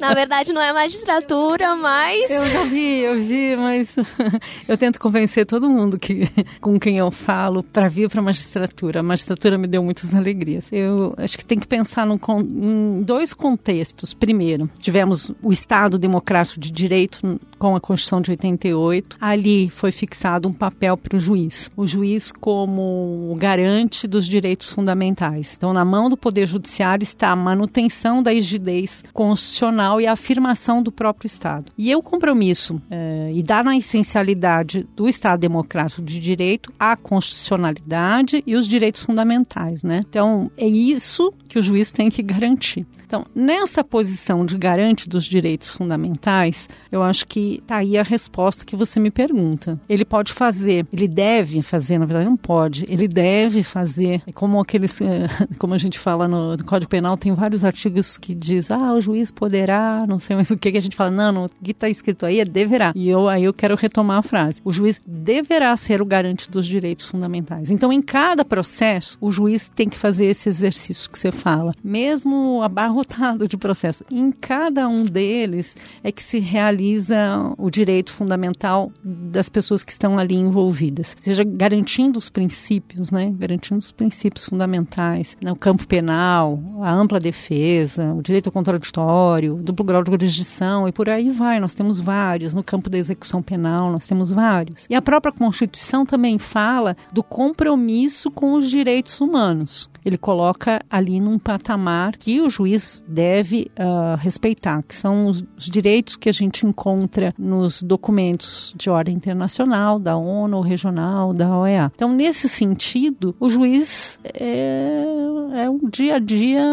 Na verdade, não é magistratura, mas. Eu já vi, eu vi, mas eu tento convencer todo mundo que, com quem eu falo para vir para a magistratura. A magistratura me deu muitas alegrias. Eu acho que tem que pensar no, em dois contextos. Primeiro, tivemos o Estado Democrático de Direito com a Constituição de 88. Ali foi fixado um papel para o juiz. O juiz como garante dos direitos fundamentais. Então, na mão do Poder Judiciário está a manutenção da rigidez constitucional e a afirmação do próprio Estado. E o compromisso é, e dar na essencialidade do Estado Democrático de Direito a constitucionalidade e os direitos fundamentais, né? Então, é isso que o juiz tem que garantir. Então, nessa posição de garante dos direitos fundamentais, eu acho que Tá aí a resposta que você me pergunta. Ele pode fazer, ele deve fazer, na verdade não pode, ele deve fazer. É como aqueles, eh, [laughs] como a gente fala no Código Penal, tem vários artigos que diz, ah, o juiz poderá, não sei mais o que, que a gente fala, não, o que está escrito aí é deverá. E eu aí eu quero retomar a frase. O juiz deverá ser o garante dos direitos fundamentais. Então, em cada processo, o juiz tem que fazer esse exercício que você fala, mesmo abarrotado de processo. Em cada um deles é que se realiza o direito fundamental das pessoas que estão ali envolvidas, seja garantindo os princípios, né? Garantindo os princípios fundamentais no campo penal, a ampla defesa, o direito ao contraditório, duplo grau de jurisdição e por aí vai. Nós temos vários no campo da execução penal, nós temos vários. E a própria Constituição também fala do compromisso com os direitos humanos. Ele coloca ali num patamar que o juiz deve uh, respeitar, que são os direitos que a gente encontra nos documentos de ordem internacional, da ONU, regional, da OEA. Então, nesse sentido, o juiz é, é o dia a dia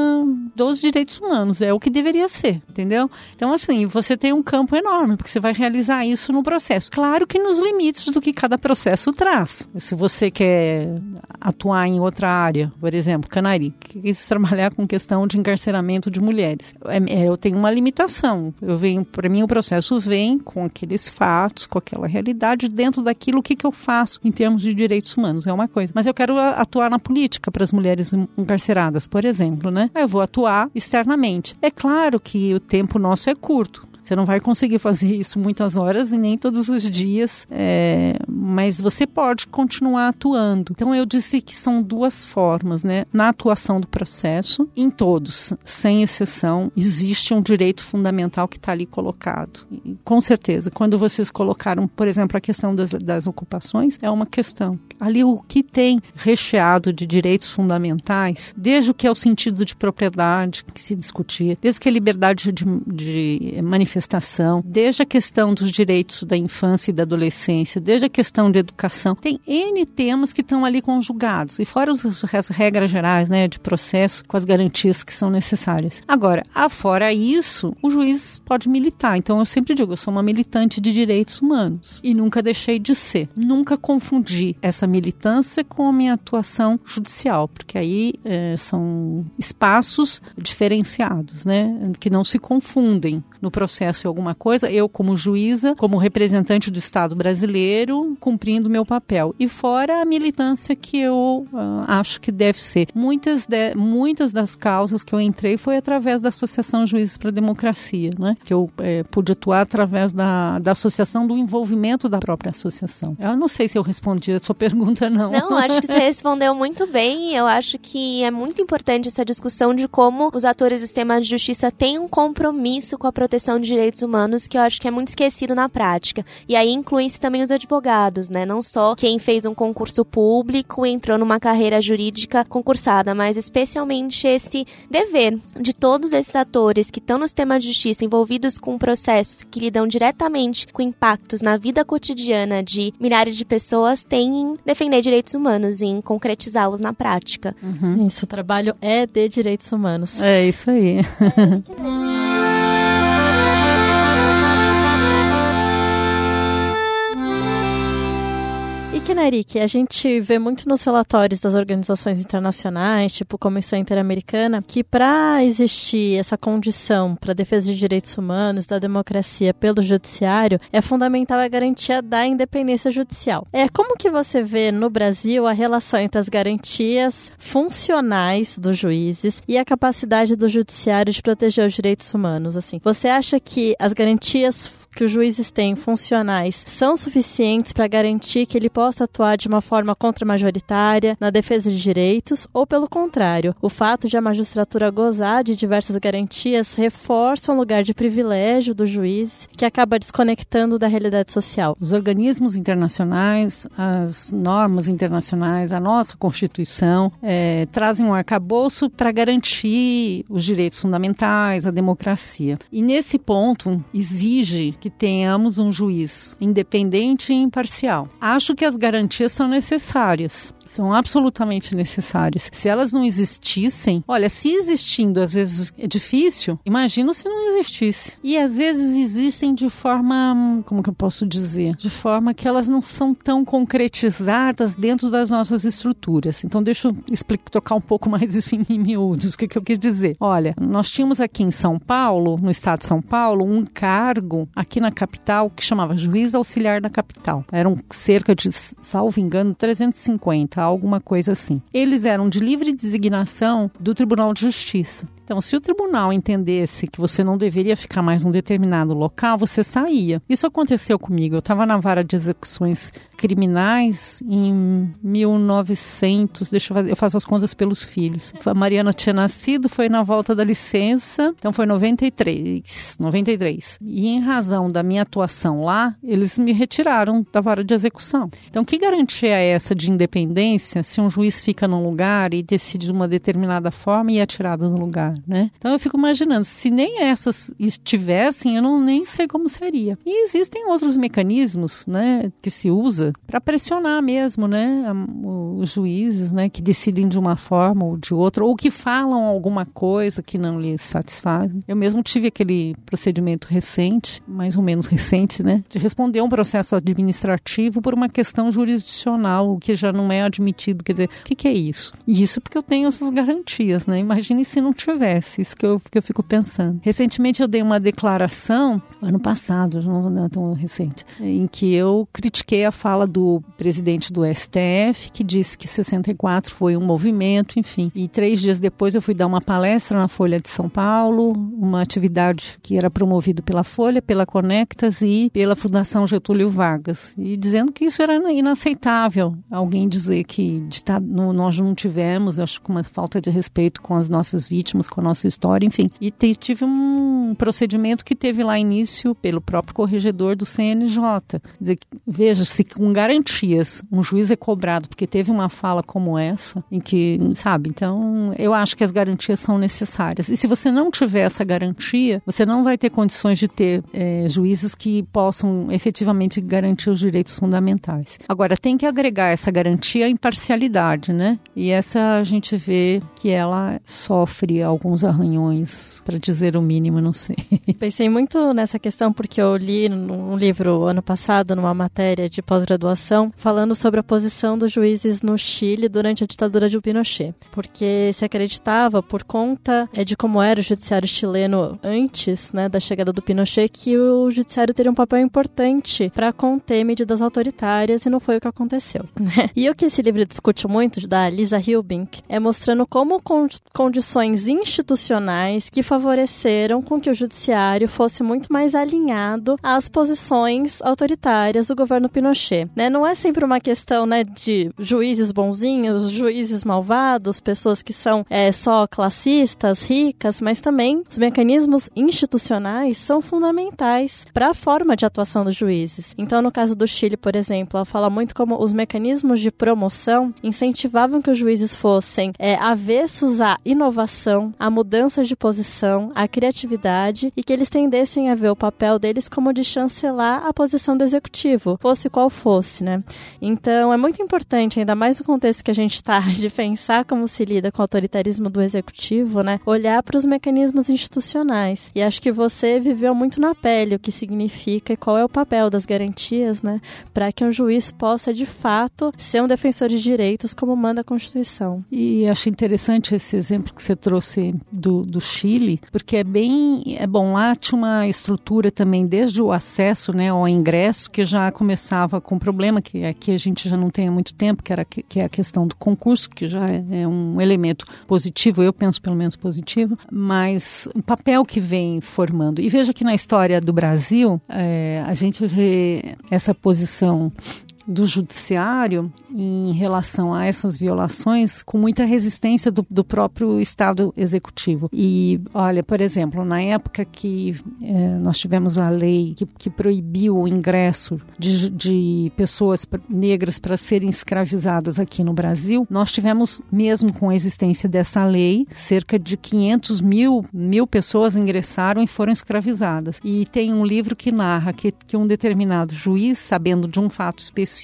dos direitos humanos, é o que deveria ser, entendeu? Então, assim, você tem um campo enorme, porque você vai realizar isso no processo. Claro que nos limites do que cada processo traz. Se você quer atuar em outra área, por exemplo, Canari, que quis trabalhar com questão de encarceramento de mulheres, é, é, eu tenho uma limitação. Eu venho, para mim, o processo vem com aqueles fatos, com aquela realidade, dentro daquilo que, que eu faço em termos de direitos humanos, é uma coisa. Mas eu quero atuar na política para as mulheres encarceradas, por exemplo, né? Eu vou atuar externamente. É claro que o tempo nosso é curto. Você não vai conseguir fazer isso muitas horas e nem todos os dias, é, mas você pode continuar atuando. Então eu disse que são duas formas, né? Na atuação do processo, em todos, sem exceção, existe um direito fundamental que está ali colocado. E, com certeza, quando vocês colocaram, por exemplo, a questão das, das ocupações, é uma questão. Ali o que tem recheado de direitos fundamentais, desde o que é o sentido de propriedade que se discutia, desde que a liberdade de, de manifestação manifestação, desde a questão dos direitos da infância e da adolescência, desde a questão de educação. Tem N temas que estão ali conjugados, e fora as regras gerais né, de processo com as garantias que são necessárias. Agora, afora isso, o juiz pode militar. Então, eu sempre digo, eu sou uma militante de direitos humanos e nunca deixei de ser. Nunca confundi essa militância com a minha atuação judicial, porque aí é, são espaços diferenciados, né, que não se confundem no processo em alguma coisa, eu como juíza, como representante do Estado brasileiro, cumprindo meu papel. E fora a militância que eu uh, acho que deve ser. Muitas, de, muitas das causas que eu entrei foi através da Associação Juízes para a Democracia, né? que eu é, pude atuar através da, da associação, do envolvimento da própria associação. Eu não sei se eu respondi a sua [laughs] pergunta, não. Não, acho que você respondeu muito bem. Eu acho que é muito importante essa discussão de como os atores do sistema de justiça têm um compromisso com a proteção proteção de direitos humanos que eu acho que é muito esquecido na prática. E aí incluem-se também os advogados, né? Não só quem fez um concurso público e entrou numa carreira jurídica concursada, mas especialmente esse dever de todos esses atores que estão no sistema de justiça envolvidos com processos que lidam diretamente com impactos na vida cotidiana de milhares de pessoas têm em defender direitos humanos e em concretizá-los na prática. Uhum. Isso, o trabalho é de direitos humanos. É isso aí. [laughs] [laughs] que a gente vê muito nos relatórios das organizações internacionais, tipo Comissão Interamericana, que para existir essa condição para defesa de direitos humanos, da democracia pelo judiciário, é fundamental a garantia da independência judicial. É como que você vê no Brasil a relação entre as garantias funcionais dos juízes e a capacidade do judiciário de proteger os direitos humanos, assim? Você acha que as garantias que os juízes têm funcionais são suficientes para garantir que ele possa atuar de uma forma contra-majoritária na defesa de direitos, ou pelo contrário, o fato de a magistratura gozar de diversas garantias reforça um lugar de privilégio dos juízes que acaba desconectando da realidade social. Os organismos internacionais, as normas internacionais, a nossa Constituição é, trazem um arcabouço para garantir os direitos fundamentais, a democracia. E nesse ponto exige que tenhamos um juiz independente e imparcial. Acho que as garantias são necessárias são absolutamente necessárias. Se elas não existissem, olha, se existindo às vezes é difícil, imagina se não existisse. E às vezes existem de forma, como que eu posso dizer? De forma que elas não são tão concretizadas dentro das nossas estruturas. Então deixa eu explicar, trocar um pouco mais isso em miúdos. O que, que eu quis dizer? Olha, nós tínhamos aqui em São Paulo, no estado de São Paulo, um cargo aqui na capital que chamava juiz auxiliar da capital. Eram cerca de, salvo engano, 350 alguma coisa assim. Eles eram de livre designação do Tribunal de Justiça. Então, se o tribunal entendesse que você não deveria ficar mais num determinado local, você saía. Isso aconteceu comigo. Eu estava na vara de execuções criminais em 1900. Deixa eu fazer, eu faço as contas pelos filhos. A Mariana tinha nascido, foi na volta da licença, então foi 93, 93. E em razão da minha atuação lá, eles me retiraram da vara de execução. Então, que garantia é essa de independência se um juiz fica num lugar e decide de uma determinada forma e é tirado do lugar? Né? Então eu fico imaginando, se nem essas estivessem, eu não nem sei como seria. E existem outros mecanismos, né, que se usa para pressionar mesmo, né, os juízes, né, que decidem de uma forma ou de outra, ou que falam alguma coisa que não lhes satisfaz. Eu mesmo tive aquele procedimento recente, mais ou menos recente, né, de responder um processo administrativo por uma questão jurisdicional, o que já não é admitido. Quer dizer, o que, que é isso? Isso porque eu tenho essas garantias, né? Imagine se não tiver isso que eu, que eu fico pensando. Recentemente eu dei uma declaração, ano passado, não é tão recente, em que eu critiquei a fala do presidente do STF, que disse que 64 foi um movimento, enfim. E três dias depois eu fui dar uma palestra na Folha de São Paulo, uma atividade que era promovida pela Folha, pela Conectas e pela Fundação Getúlio Vargas, e dizendo que isso era inaceitável. Alguém dizer que nós não tivemos, acho que uma falta de respeito com as nossas vítimas, com a nossa história, enfim. E tive um procedimento que teve lá início pelo próprio corregedor do CNJ. Dizer, veja, se com garantias um juiz é cobrado porque teve uma fala como essa, em que, sabe, então eu acho que as garantias são necessárias. E se você não tiver essa garantia, você não vai ter condições de ter é, juízes que possam efetivamente garantir os direitos fundamentais. Agora, tem que agregar essa garantia à imparcialidade, né? E essa a gente vê que ela sofre algum alguns arranhões, para dizer o mínimo, não sei. [laughs] Pensei muito nessa questão porque eu li num livro ano passado, numa matéria de pós-graduação, falando sobre a posição dos juízes no Chile durante a ditadura de Pinochet. Porque se acreditava, por conta é, de como era o judiciário chileno antes né, da chegada do Pinochet, que o judiciário teria um papel importante para conter medidas autoritárias e não foi o que aconteceu. [laughs] Né? E o que esse livro discute muito, da Lisa Hilbink, é mostrando como condições institucionais que favoreceram com que o judiciário fosse muito mais alinhado às posições autoritárias do governo Pinochet. Né? Não é sempre uma questão né, de juízes bonzinhos, juízes malvados, pessoas que são é, só classistas, ricas, mas também os mecanismos institucionais são fundamentais para a forma de atuação dos juízes. Então, no caso do Chile, por exemplo, ela fala muito como os mecanismos de promoção incentivavam que os juízes fossem é, avessos à inovação, a mudanças de posição, a criatividade e que eles tendessem a ver o papel deles como de chancelar a posição do executivo, fosse qual fosse, né? Então é muito importante, ainda mais no contexto que a gente está, [laughs] de pensar como se lida com o autoritarismo do executivo, né? Olhar para os mecanismos institucionais. E acho que você viveu muito na pele o que significa e qual é o papel das garantias, né? Para que um juiz possa, de fato, ser um defensor de direitos como manda a Constituição. E acho interessante esse exemplo que você trouxe do, do Chile, porque é bem, é bom, lá tinha uma estrutura também desde o acesso, né, ao ingresso, que já começava com problema, que aqui a gente já não tem há muito tempo, que, era, que é a questão do concurso, que já é, é um elemento positivo, eu penso pelo menos positivo, mas o papel que vem formando. E veja que na história do Brasil, é, a gente vê essa posição do judiciário em relação a essas violações com muita resistência do, do próprio Estado executivo. E, olha, por exemplo, na época que eh, nós tivemos a lei que, que proibiu o ingresso de, de pessoas negras para serem escravizadas aqui no Brasil, nós tivemos, mesmo com a existência dessa lei, cerca de 500 mil, mil pessoas ingressaram e foram escravizadas. E tem um livro que narra que, que um determinado juiz, sabendo de um fato específico,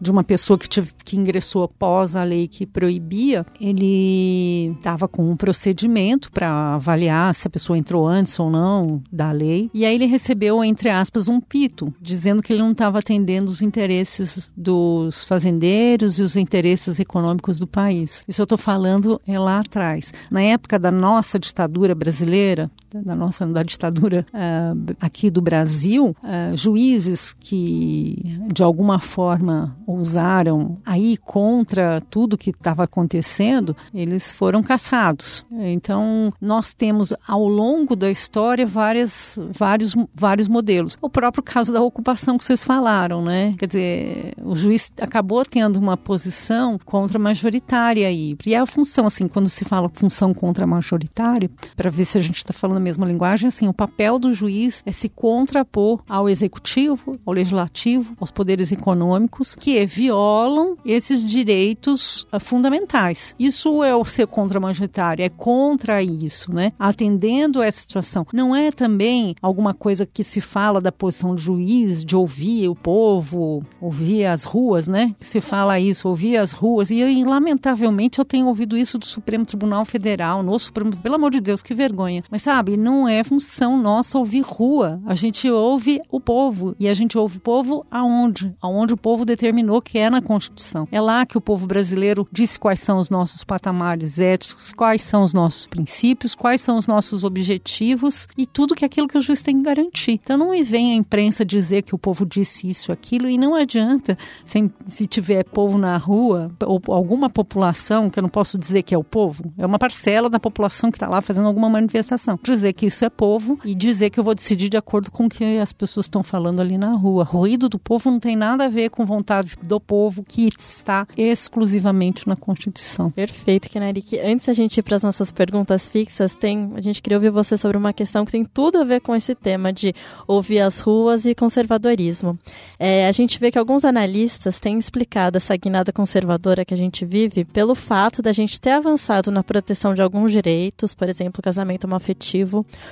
de uma pessoa que, tive, que ingressou após a lei que proibia, ele estava com um procedimento para avaliar se a pessoa entrou antes ou não da lei. E aí ele recebeu, entre aspas, um pito, dizendo que ele não estava atendendo os interesses dos fazendeiros e os interesses econômicos do país. Isso eu estou falando é lá atrás. Na época da nossa ditadura brasileira, da nossa da ditadura uh, aqui do Brasil, uh, juízes que de alguma forma ousaram aí contra tudo que estava acontecendo, eles foram caçados. Então nós temos ao longo da história várias, vários, vários modelos. O próprio caso da ocupação que vocês falaram, né? Quer dizer, o juiz acabou tendo uma posição contra majoritária aí. E a função, assim, quando se fala função contra majoritária, para ver se a gente está falando a mesma linguagem, assim, o papel do juiz é se contrapor ao executivo, ao legislativo, aos poderes econômicos que violam esses direitos uh, fundamentais. Isso é o ser contra-majoritário, é contra isso, né? Atendendo a essa situação. Não é também alguma coisa que se fala da posição do juiz, de ouvir o povo, ouvir as ruas, né? Se fala isso, ouvir as ruas. E lamentavelmente eu tenho ouvido isso do Supremo Tribunal Federal, no Supremo, pelo amor de Deus, que vergonha. Mas sabe, não é função nossa ouvir rua. A gente ouve o povo. E a gente ouve o povo aonde? Aonde o povo determinou que é na Constituição. É lá que o povo brasileiro disse quais são os nossos patamares éticos, quais são os nossos princípios, quais são os nossos objetivos e tudo que é aquilo que o juiz tem que garantir. Então não me vem a imprensa dizer que o povo disse isso, aquilo, e não adianta se, se tiver povo na rua ou alguma população, que eu não posso dizer que é o povo, é uma parcela da população que está lá fazendo alguma manifestação. Dizer que isso é povo e dizer que eu vou decidir de acordo com o que as pessoas estão falando ali na rua. Ruído do povo não tem nada a ver com vontade do povo que está exclusivamente na Constituição. Perfeito, Kenarik. Antes da gente ir para as nossas perguntas fixas, tem, a gente queria ouvir você sobre uma questão que tem tudo a ver com esse tema de ouvir as ruas e conservadorismo. É, a gente vê que alguns analistas têm explicado essa guinada conservadora que a gente vive pelo fato da gente ter avançado na proteção de alguns direitos, por exemplo, casamento homoafetivo,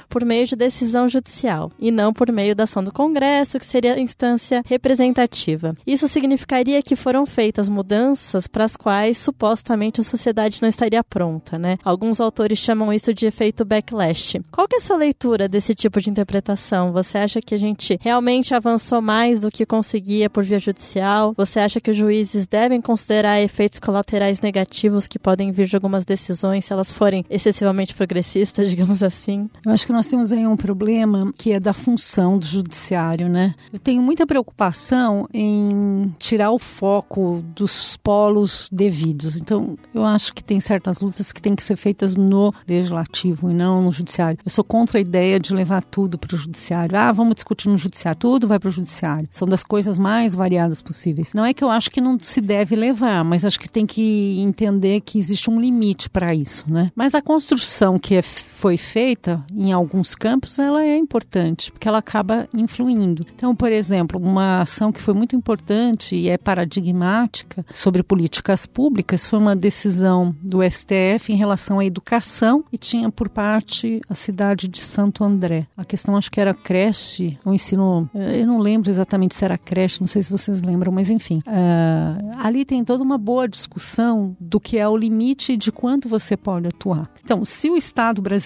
por meio de decisão judicial e não por meio da ação do Congresso, que seria a instância representativa. Isso significaria que foram feitas mudanças para as quais supostamente a sociedade não estaria pronta, né? Alguns autores chamam isso de efeito backlash. Qual que é a sua leitura desse tipo de interpretação? Você acha que a gente realmente avançou mais do que conseguia por via judicial? Você acha que os juízes devem considerar efeitos colaterais negativos que podem vir de algumas decisões se elas forem excessivamente progressistas, [laughs] digamos assim? Eu acho que nós temos aí um problema que é da função do judiciário, né? Eu tenho muita preocupação em tirar o foco dos polos devidos. Então, eu acho que tem certas lutas que têm que ser feitas no legislativo e não no judiciário. Eu sou contra a ideia de levar tudo para o judiciário. Ah, vamos discutir no judiciário, tudo vai para o judiciário. São das coisas mais variadas possíveis. Não é que eu acho que não se deve levar, mas acho que tem que entender que existe um limite para isso, né? Mas a construção que é, foi feita em alguns campos, ela é importante, porque ela acaba influindo. Então, por exemplo, uma ação que foi muito importante e é paradigmática sobre políticas públicas foi uma decisão do STF em relação à educação e tinha por parte a cidade de Santo André. A questão acho que era creche, o ensino, eh, eu não lembro exatamente se era creche, não sei se vocês lembram, mas enfim. Uh, ali tem toda uma boa discussão do que é o limite de quanto você pode atuar. Então, se o Estado brasileiro,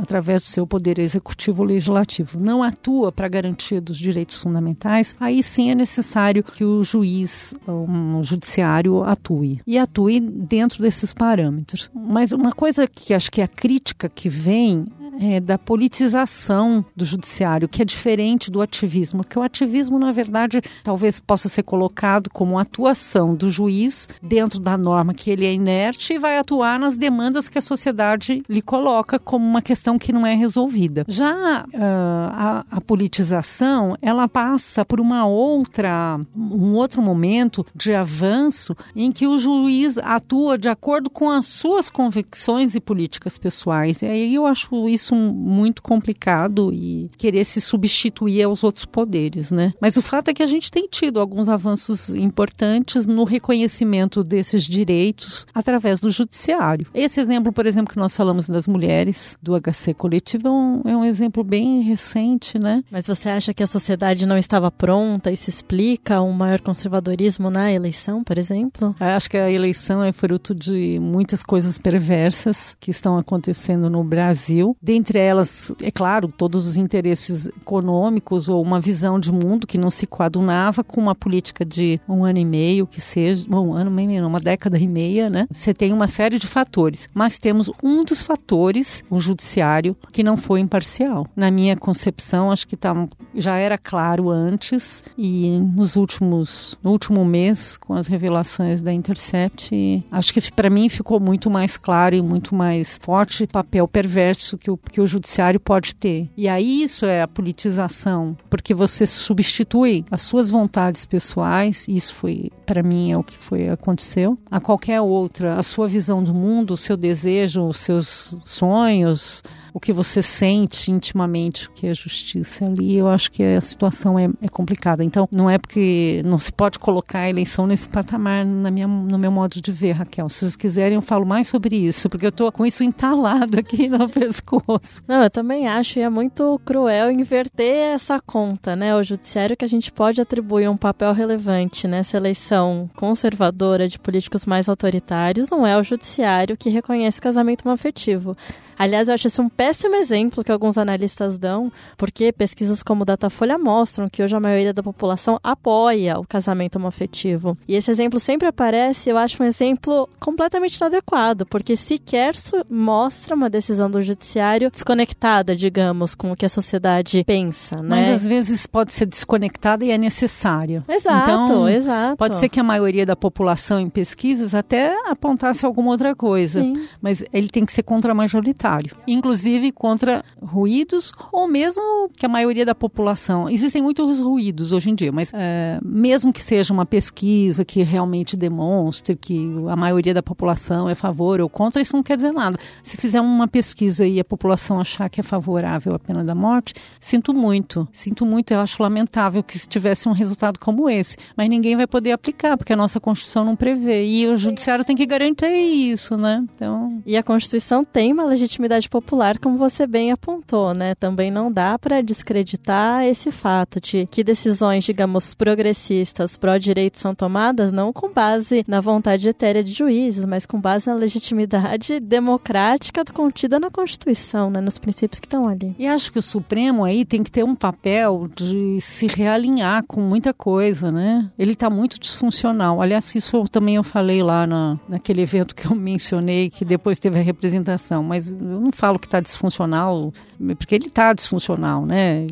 através do seu poder executivo ou legislativo, não atua para garantia dos direitos fundamentais, aí sim é necessário que o juiz, o judiciário atue. E atue dentro desses parâmetros. Mas uma coisa que acho que é a crítica que vem é, da politização do judiciário, que é diferente do ativismo, porque o ativismo, na verdade, talvez possa ser colocado como atuação do juiz dentro da norma que ele é inerte e vai atuar nas demandas que a sociedade lhe coloca como uma questão que não é resolvida. Já uh, a, a politização, ela passa por uma outra, um outro momento de avanço em que o juiz atua de acordo com as suas convicções e políticas pessoais. E aí eu acho isso muito complicado e querer se substituir aos outros poderes, né? Mas o fato é que a gente tem tido alguns avanços importantes no reconhecimento desses direitos através do judiciário. Esse exemplo, por exemplo, que nós falamos das mulheres do HC coletivo é um, é um exemplo bem recente, né? Mas você acha que a sociedade não estava pronta? Isso explica um maior conservadorismo na eleição, por exemplo? Eu acho que a eleição é fruto de muitas coisas perversas que estão acontecendo no Brasil. Dentre elas, é claro, todos os interesses econômicos ou uma visão de mundo que não se coadunava com uma política de um ano e meio, que seja, bom, um ano e meio, não, uma década e meia, né? Você tem uma série de fatores, mas temos um dos fatores, o judiciário, que não foi imparcial. Na minha concepção, acho que tá, já era claro antes e nos últimos, no último mês, com as revelações da Intercept, acho que para mim ficou muito mais claro e muito mais forte o papel perverso que o, que o judiciário pode ter. E aí isso é a politização, porque você substitui as suas vontades pessoais, isso foi, para mim, é o que foi aconteceu, a qualquer outra, a sua visão do mundo, o seu desejo, os seus sonhos, o que você sente intimamente, o que é justiça ali, eu acho que a situação é, é, complicada. Então, não é porque não se pode colocar a eleição nesse patamar na minha, no meu modo de ver, Raquel. Se vocês quiserem, eu falo mais sobre isso, porque eu estou com isso entalado aqui no [laughs] pescoço. Não, eu também acho, e é muito cruel inverter essa conta, né? O judiciário que a gente pode atribuir um papel relevante nessa eleição conservadora de políticos mais autoritários não é o judiciário que reconhece o casamento afetivo. Aliás, eu acho isso um péssimo exemplo que alguns analistas dão, porque pesquisas como o Datafolha mostram que hoje a maioria da população apoia o casamento homoafetivo. E esse exemplo sempre aparece, eu acho um exemplo completamente inadequado, porque sequer mostra uma decisão do judiciário desconectada, digamos, com o que a sociedade pensa, né? Mas às vezes pode ser desconectada e é necessária. Exato, então, exato. Pode ser que a maioria da população em pesquisas até apontasse alguma outra coisa, Sim. mas ele tem que ser contra-majoritário, inclusive contra ruídos ou mesmo que a maioria da população. Existem muitos ruídos hoje em dia, mas é, mesmo que seja uma pesquisa que realmente demonstre que a maioria da população é a favor ou contra, isso não quer dizer nada. Se fizer uma pesquisa e a população achar que é favorável à pena da morte, sinto muito, sinto muito, eu acho lamentável que se tivesse um resultado como esse, mas ninguém vai poder aplicar, porque a nossa Constituição não prevê. E o Judiciário tem que garantir isso, né? Então... E a Constituição tem uma legitimidade popular, como você bem apontou, né? Também não dá para descreditar esse fato de que decisões, digamos, progressistas pró-direito são tomadas não com base na vontade etérea de juízes, mas com base na legitimidade democrática contida na Constituição, né? Nos princípios que estão ali. E acho que o Supremo aí tem que ter um papel de se realinhar com muita coisa, né? Ele está muito disfuncional. Aliás, isso eu, também eu falei lá na, naquele evento que eu mencionei, que depois teve a representação, mas eu não falo que está disfuncional, porque ele está disfuncional, né?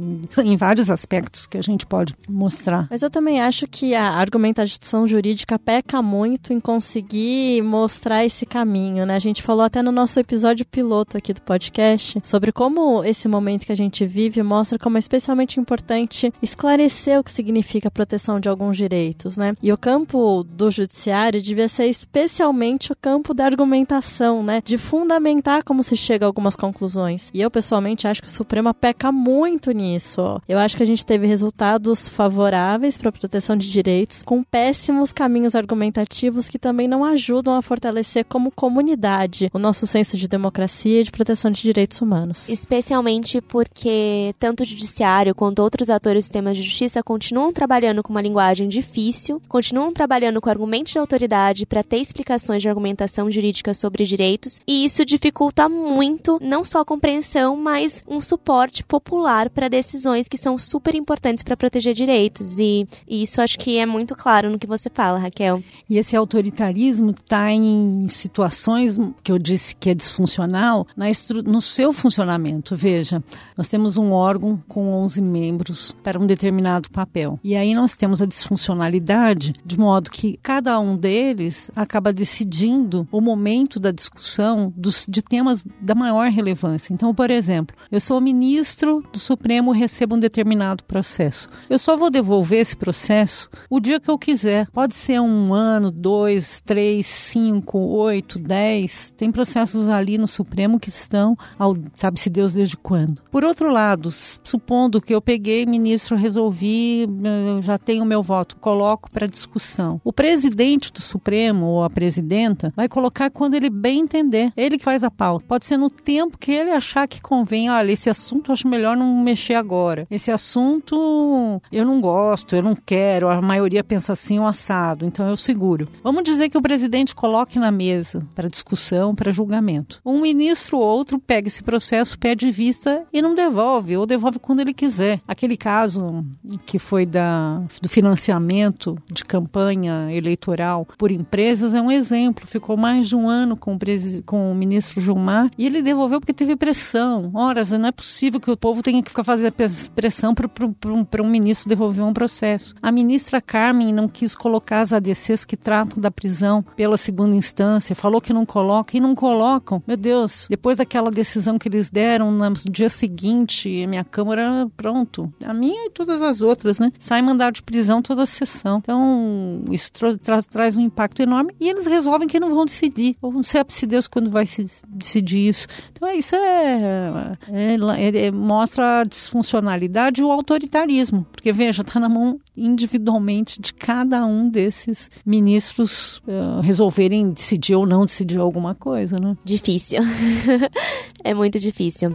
Em vários aspectos que a gente pode mostrar. Mas eu também acho que a argumentação jurídica peca muito em conseguir mostrar esse caminho, né? A gente falou até no nosso episódio piloto aqui do podcast sobre como esse momento que a gente vive mostra como é especialmente importante esclarecer o que significa a proteção de alguns direitos, né? E o campo do judiciário devia ser especialmente o campo da argumentação, né? De fundamentar como se chega a algumas conclusões. E eu pessoalmente acho que o Supremo peca muito nisso. Eu acho que a gente teve resultados favoráveis para a proteção de direitos com péssimos caminhos argumentativos que também não ajudam a fortalecer como comunidade o nosso senso de democracia e de proteção de direitos humanos. Especialmente porque tanto o judiciário quanto outros atores do sistema de justiça continuam trabalhando com uma linguagem difícil, continuam trabalhando com argumentos de autoridade para ter explicações de argumentação jurídica sobre direitos e isso dificulta muito não só compreensão, mas um suporte popular para decisões que são super importantes para proteger direitos. E, e, isso acho que é muito claro no que você fala, Raquel. E esse autoritarismo está em situações que eu disse que é disfuncional no seu funcionamento. Veja, nós temos um órgão com 11 membros para um determinado papel. E aí nós temos a disfuncionalidade de modo que cada um deles acaba decidindo o momento da discussão dos, de temas da maior relevância. Então, por exemplo, eu sou ministro do Supremo recebo um determinado processo. Eu só vou devolver esse processo o dia que eu quiser. Pode ser um ano, dois, três, cinco, oito, dez. Tem processos ali no Supremo que estão, ao, sabe-se Deus desde quando. Por outro lado, supondo que eu peguei, ministro, resolvi, já tenho meu voto, coloco para discussão. O presidente do Supremo ou a presidenta vai colocar quando ele bem entender. Ele que faz a pauta. Pode ser no tempo que ele achar que convém. Olha, esse assunto eu acho melhor não mexer agora. Esse assunto eu não gosto, eu não quero. A maioria pensa assim, o assado. Então eu seguro. Vamos dizer que o presidente coloque na mesa para discussão, para julgamento. Um ministro ou outro pega esse processo, pede vista e não devolve, ou devolve quando ele quiser. Aquele caso que foi da, do financiamento de campanha eleitoral por empresas é um exemplo. Ficou mais de um ano com o, com o ministro Gilmar e ele devolveu porque teve pressão. Ora, não é possível que o povo tenha que ficar fazendo pressão para um, ministro devolver um processo. A ministra Carmen não quis colocar as ADCs que tratam da prisão pela segunda instância, falou que não coloca e não colocam. Meu Deus, depois daquela decisão que eles deram no dia seguinte, minha Câmara, pronto. A minha e todas as outras, né? Sai mandado de prisão toda a sessão. Então, isso tra tra traz um impacto enorme e eles resolvem que não vão decidir. Ou não sabe-se Deus quando vai se decidir isso. Então, é, isso é, é, é, mostra a disfuncionalidade e o autoritarismo. Porque, veja, está na mão individualmente de cada um desses ministros uh, resolverem decidir ou não decidir alguma coisa, né? Difícil. [laughs] é muito difícil.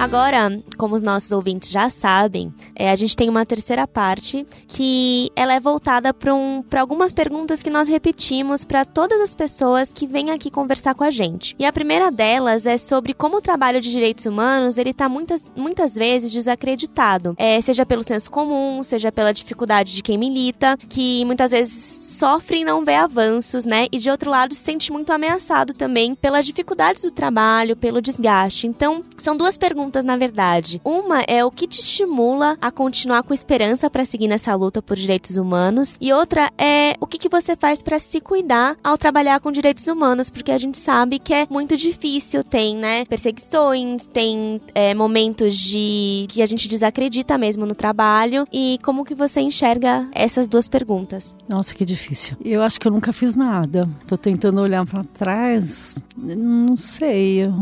Agora, como os nossos ouvintes já sabem, é, a gente tem uma terceira parte que ela é voltada para um, algumas perguntas que nós repetimos para todas as pessoas que vêm aqui conversar com a gente. E a primeira delas é sobre como o trabalho de direitos humanos ele está muitas, muitas vezes desacreditado, é, seja pelo senso comum, seja pela dificuldade de quem milita, que muitas vezes sofre e não vê avanços, né? E de outro lado se sente muito ameaçado também pelas dificuldades do trabalho, pelo desgaste. Então, são duas perguntas perguntas, na verdade. Uma é o que te estimula a continuar com esperança para seguir nessa luta por direitos humanos, e outra é o que, que você faz para se cuidar ao trabalhar com direitos humanos, porque a gente sabe que é muito difícil, tem, né, perseguições, tem é, momentos de que a gente desacredita mesmo no trabalho, e como que você enxerga essas duas perguntas? Nossa, que difícil. Eu acho que eu nunca fiz nada. Tô tentando olhar para trás, não sei, eu,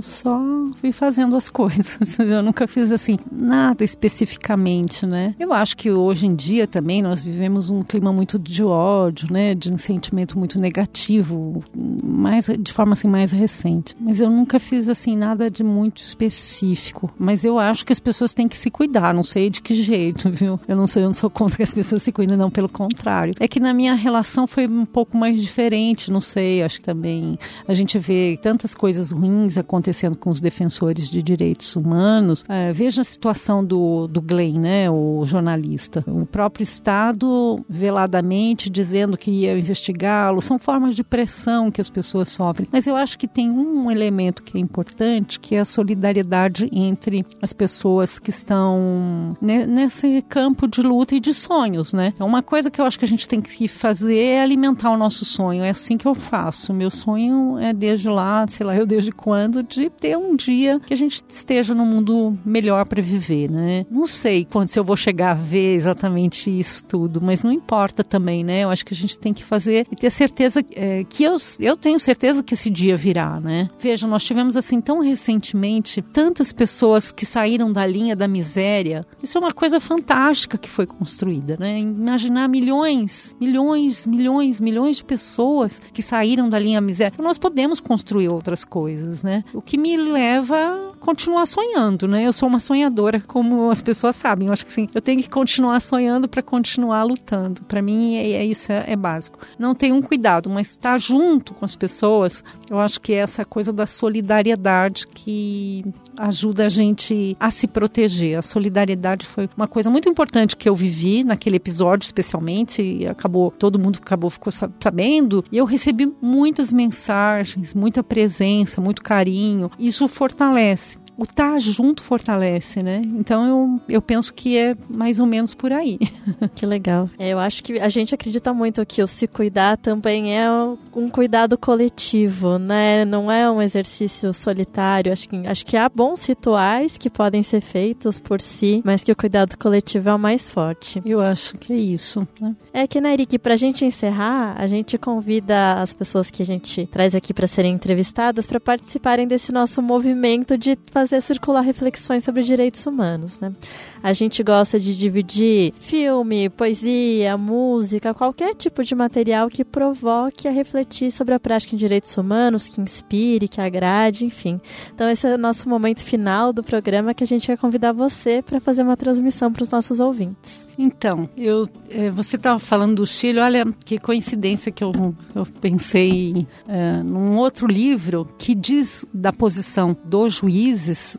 só fui fazendo as coisas. [laughs] Eu nunca fiz assim nada especificamente, né? Eu acho que hoje em dia também nós vivemos um clima muito de ódio, né? De um sentimento muito negativo, mais de forma assim mais recente. Mas eu nunca fiz assim nada de muito específico. Mas eu acho que as pessoas têm que se cuidar. Não sei de que jeito, [laughs] viu? Eu não sei, eu não sou contra que as pessoas se cuidem, não. Pelo contrário. É que na minha relação foi um pouco mais diferente. Não sei. Acho que também a gente vê tantas coisas ruins acontecendo com os defensores de direitos direitos humanos, é, veja a situação do, do Glenn, né, o jornalista. O próprio Estado veladamente dizendo que ia investigá-lo, são formas de pressão que as pessoas sofrem. Mas eu acho que tem um elemento que é importante, que é a solidariedade entre as pessoas que estão nesse campo de luta e de sonhos, né? Então, uma coisa que eu acho que a gente tem que fazer é alimentar o nosso sonho. É assim que eu faço. Meu sonho é desde lá, sei lá, eu desde quando, de ter um dia que a gente esteja num mundo melhor para viver, né? Não sei quando se eu vou chegar a ver exatamente isso tudo, mas não importa também, né? Eu acho que a gente tem que fazer e ter certeza é, que eu, eu tenho certeza que esse dia virá, né? Veja, nós tivemos assim tão recentemente tantas pessoas que saíram da linha da miséria. Isso é uma coisa fantástica que foi construída, né? Imaginar milhões, milhões, milhões, milhões de pessoas que saíram da linha miséria. Então nós podemos construir outras coisas, né? O que me leva continuar sonhando, né? Eu sou uma sonhadora, como as pessoas sabem. Eu acho que sim, eu tenho que continuar sonhando para continuar lutando. Para mim, é, é isso é, é, básico. Não tem um cuidado, mas estar junto com as pessoas, eu acho que é essa coisa da solidariedade que ajuda a gente a se proteger. A solidariedade foi uma coisa muito importante que eu vivi naquele episódio, especialmente, e acabou todo mundo acabou ficou sabendo, e eu recebi muitas mensagens, muita presença, muito carinho. Isso fortalece o estar tá junto fortalece, né? Então eu, eu penso que é mais ou menos por aí. [laughs] Que legal. É, eu acho que a gente acredita muito que o se cuidar também é um cuidado coletivo, né? Não é um exercício solitário. Acho que, acho que há bons rituais que podem ser feitos por si, mas que o cuidado coletivo é o mais forte. Eu acho que é isso. Né? É que, né, Eric, pra gente encerrar, a gente convida as pessoas que a gente traz aqui para serem entrevistadas para participarem desse nosso movimento de fazer fazer circular reflexões sobre direitos humanos, né? A gente gosta de dividir filme, poesia, música, qualquer tipo de material que provoque a refletir sobre a prática em direitos humanos, que inspire, que agrade, enfim. Então esse é o nosso momento final do programa que a gente quer convidar você para fazer uma transmissão para os nossos ouvintes. Então, eu, eh, você estava falando do Chile, olha que coincidência que eu, eu pensei é, num outro livro que diz da posição dos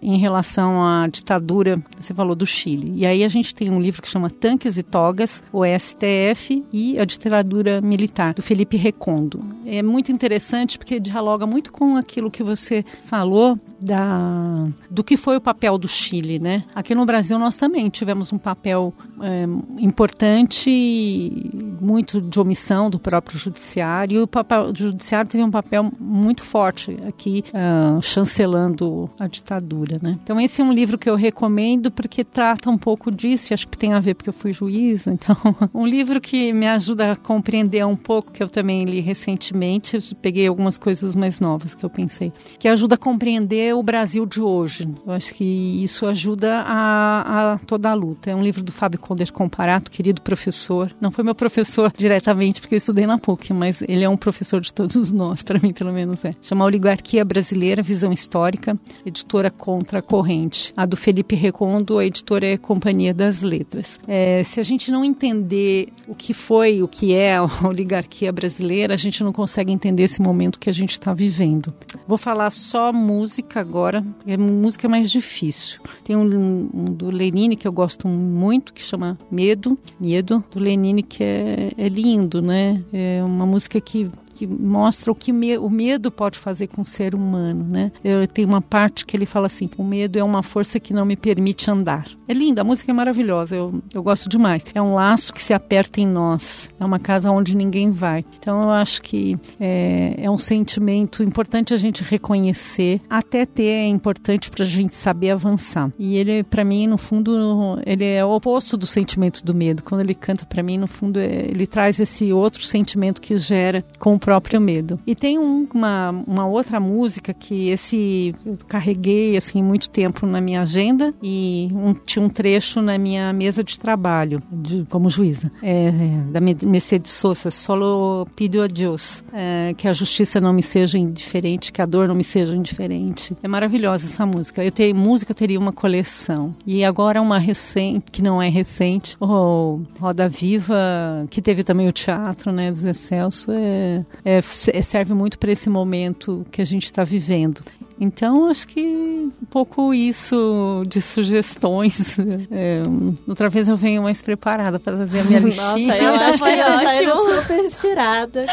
em relação à ditadura, você falou do Chile. E aí a gente tem um livro que chama Tanques e Togas, o STF e a ditadura militar, do Felipe Recondo. É muito interessante porque dialoga muito com aquilo que você falou da, do que foi o papel do Chile, né? Aqui no Brasil nós também tivemos um papel é, importante, muito de omissão do próprio judiciário. E o papel do judiciário teve um papel muito forte aqui, uh, chancelando a ditadura, né? Então esse é um livro que eu recomendo porque trata um pouco disso. E acho que tem a ver porque eu fui juíza. [laughs] Então, um livro que me ajuda a compreender um pouco que eu também li recentemente. Peguei algumas coisas mais novas que eu pensei, que ajuda a compreender o Brasil de hoje. Eu acho que isso ajuda a, a toda a luta. É um livro do Fábio Conder Comparato, querido professor. Não foi meu professor [laughs] diretamente, porque eu estudei na PUC, mas ele é um professor de todos nós, para mim pelo menos é. Chama Oligarquia Brasileira, Visão Histórica, editora Contra a Corrente. A do Felipe Recondo, a editora é Companhia das Letras. É, se a gente não entender o que foi, o que é a [laughs] oligarquia brasileira, a gente não consegue entender esse momento que a gente está vivendo. Vou falar só música agora, é música mais difícil. Tem um, um, do Lenine que eu gosto muito, que chama Medo, Medo, do Lenine, que é, é lindo, né? É uma música que que mostra o que me, o medo pode fazer com o ser humano, né? Eu tenho uma parte que ele fala assim: o medo é uma força que não me permite andar. É linda, a música é maravilhosa, eu, eu gosto demais. É um laço que se aperta em nós, é uma casa onde ninguém vai. Então eu acho que é, é um sentimento importante a gente reconhecer, até ter é importante para a gente saber avançar. E ele, para mim, no fundo, ele é o oposto do sentimento do medo. Quando ele canta para mim, no fundo, é, ele traz esse outro sentimento que gera com o próprio medo. E tem um, uma, uma outra música que esse eu carreguei assim muito tempo na minha agenda e um, tinha um trecho na minha mesa de trabalho de, como juíza é, é, da Mercedes Sosa, Solo pido a Deus, é, que a justiça não me seja indiferente, que a dor não me seja indiferente. É maravilhosa essa música. Eu tenho música, eu teria uma coleção. E agora uma recente, que não é recente, o Roda Viva, que teve também o teatro, né, dos Excelso, é, é, serve muito para esse momento que a gente está vivendo. Então, acho que um pouco isso de sugestões. [laughs] É, outra vez eu venho mais preparada para fazer a minha listinha. Nossa, eu acho que eu saindo super inspirada.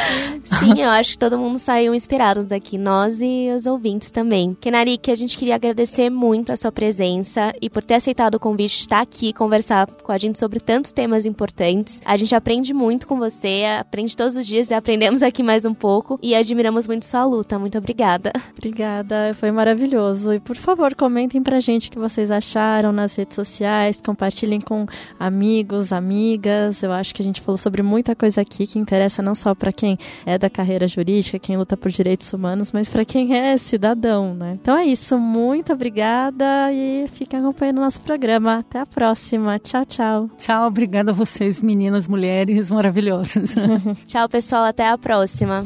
Sim, eu acho que todo mundo saiu inspirado daqui, nós e os ouvintes também. Kenari, que a gente queria agradecer muito a sua presença e por ter aceitado o convite de estar aqui conversar com a gente sobre tantos temas importantes. A gente aprende muito com você, aprende todos os dias e aprendemos aqui mais um pouco e admiramos muito sua luta. Muito obrigada. Obrigada foi maravilhoso. E por favor, comentem pra gente o que vocês acharam nas redes sociais, compartilhem com amigos, amigas. Eu acho que a gente falou sobre muita coisa aqui que interessa não só para quem é da carreira jurídica, quem luta por direitos humanos, mas para quem é cidadão, né? Então é isso, muito obrigada e fiquem acompanhando o nosso programa. Até a próxima. Tchau, tchau. Tchau, obrigada a vocês, meninas, mulheres maravilhosas. [laughs] tchau, pessoal, até a próxima.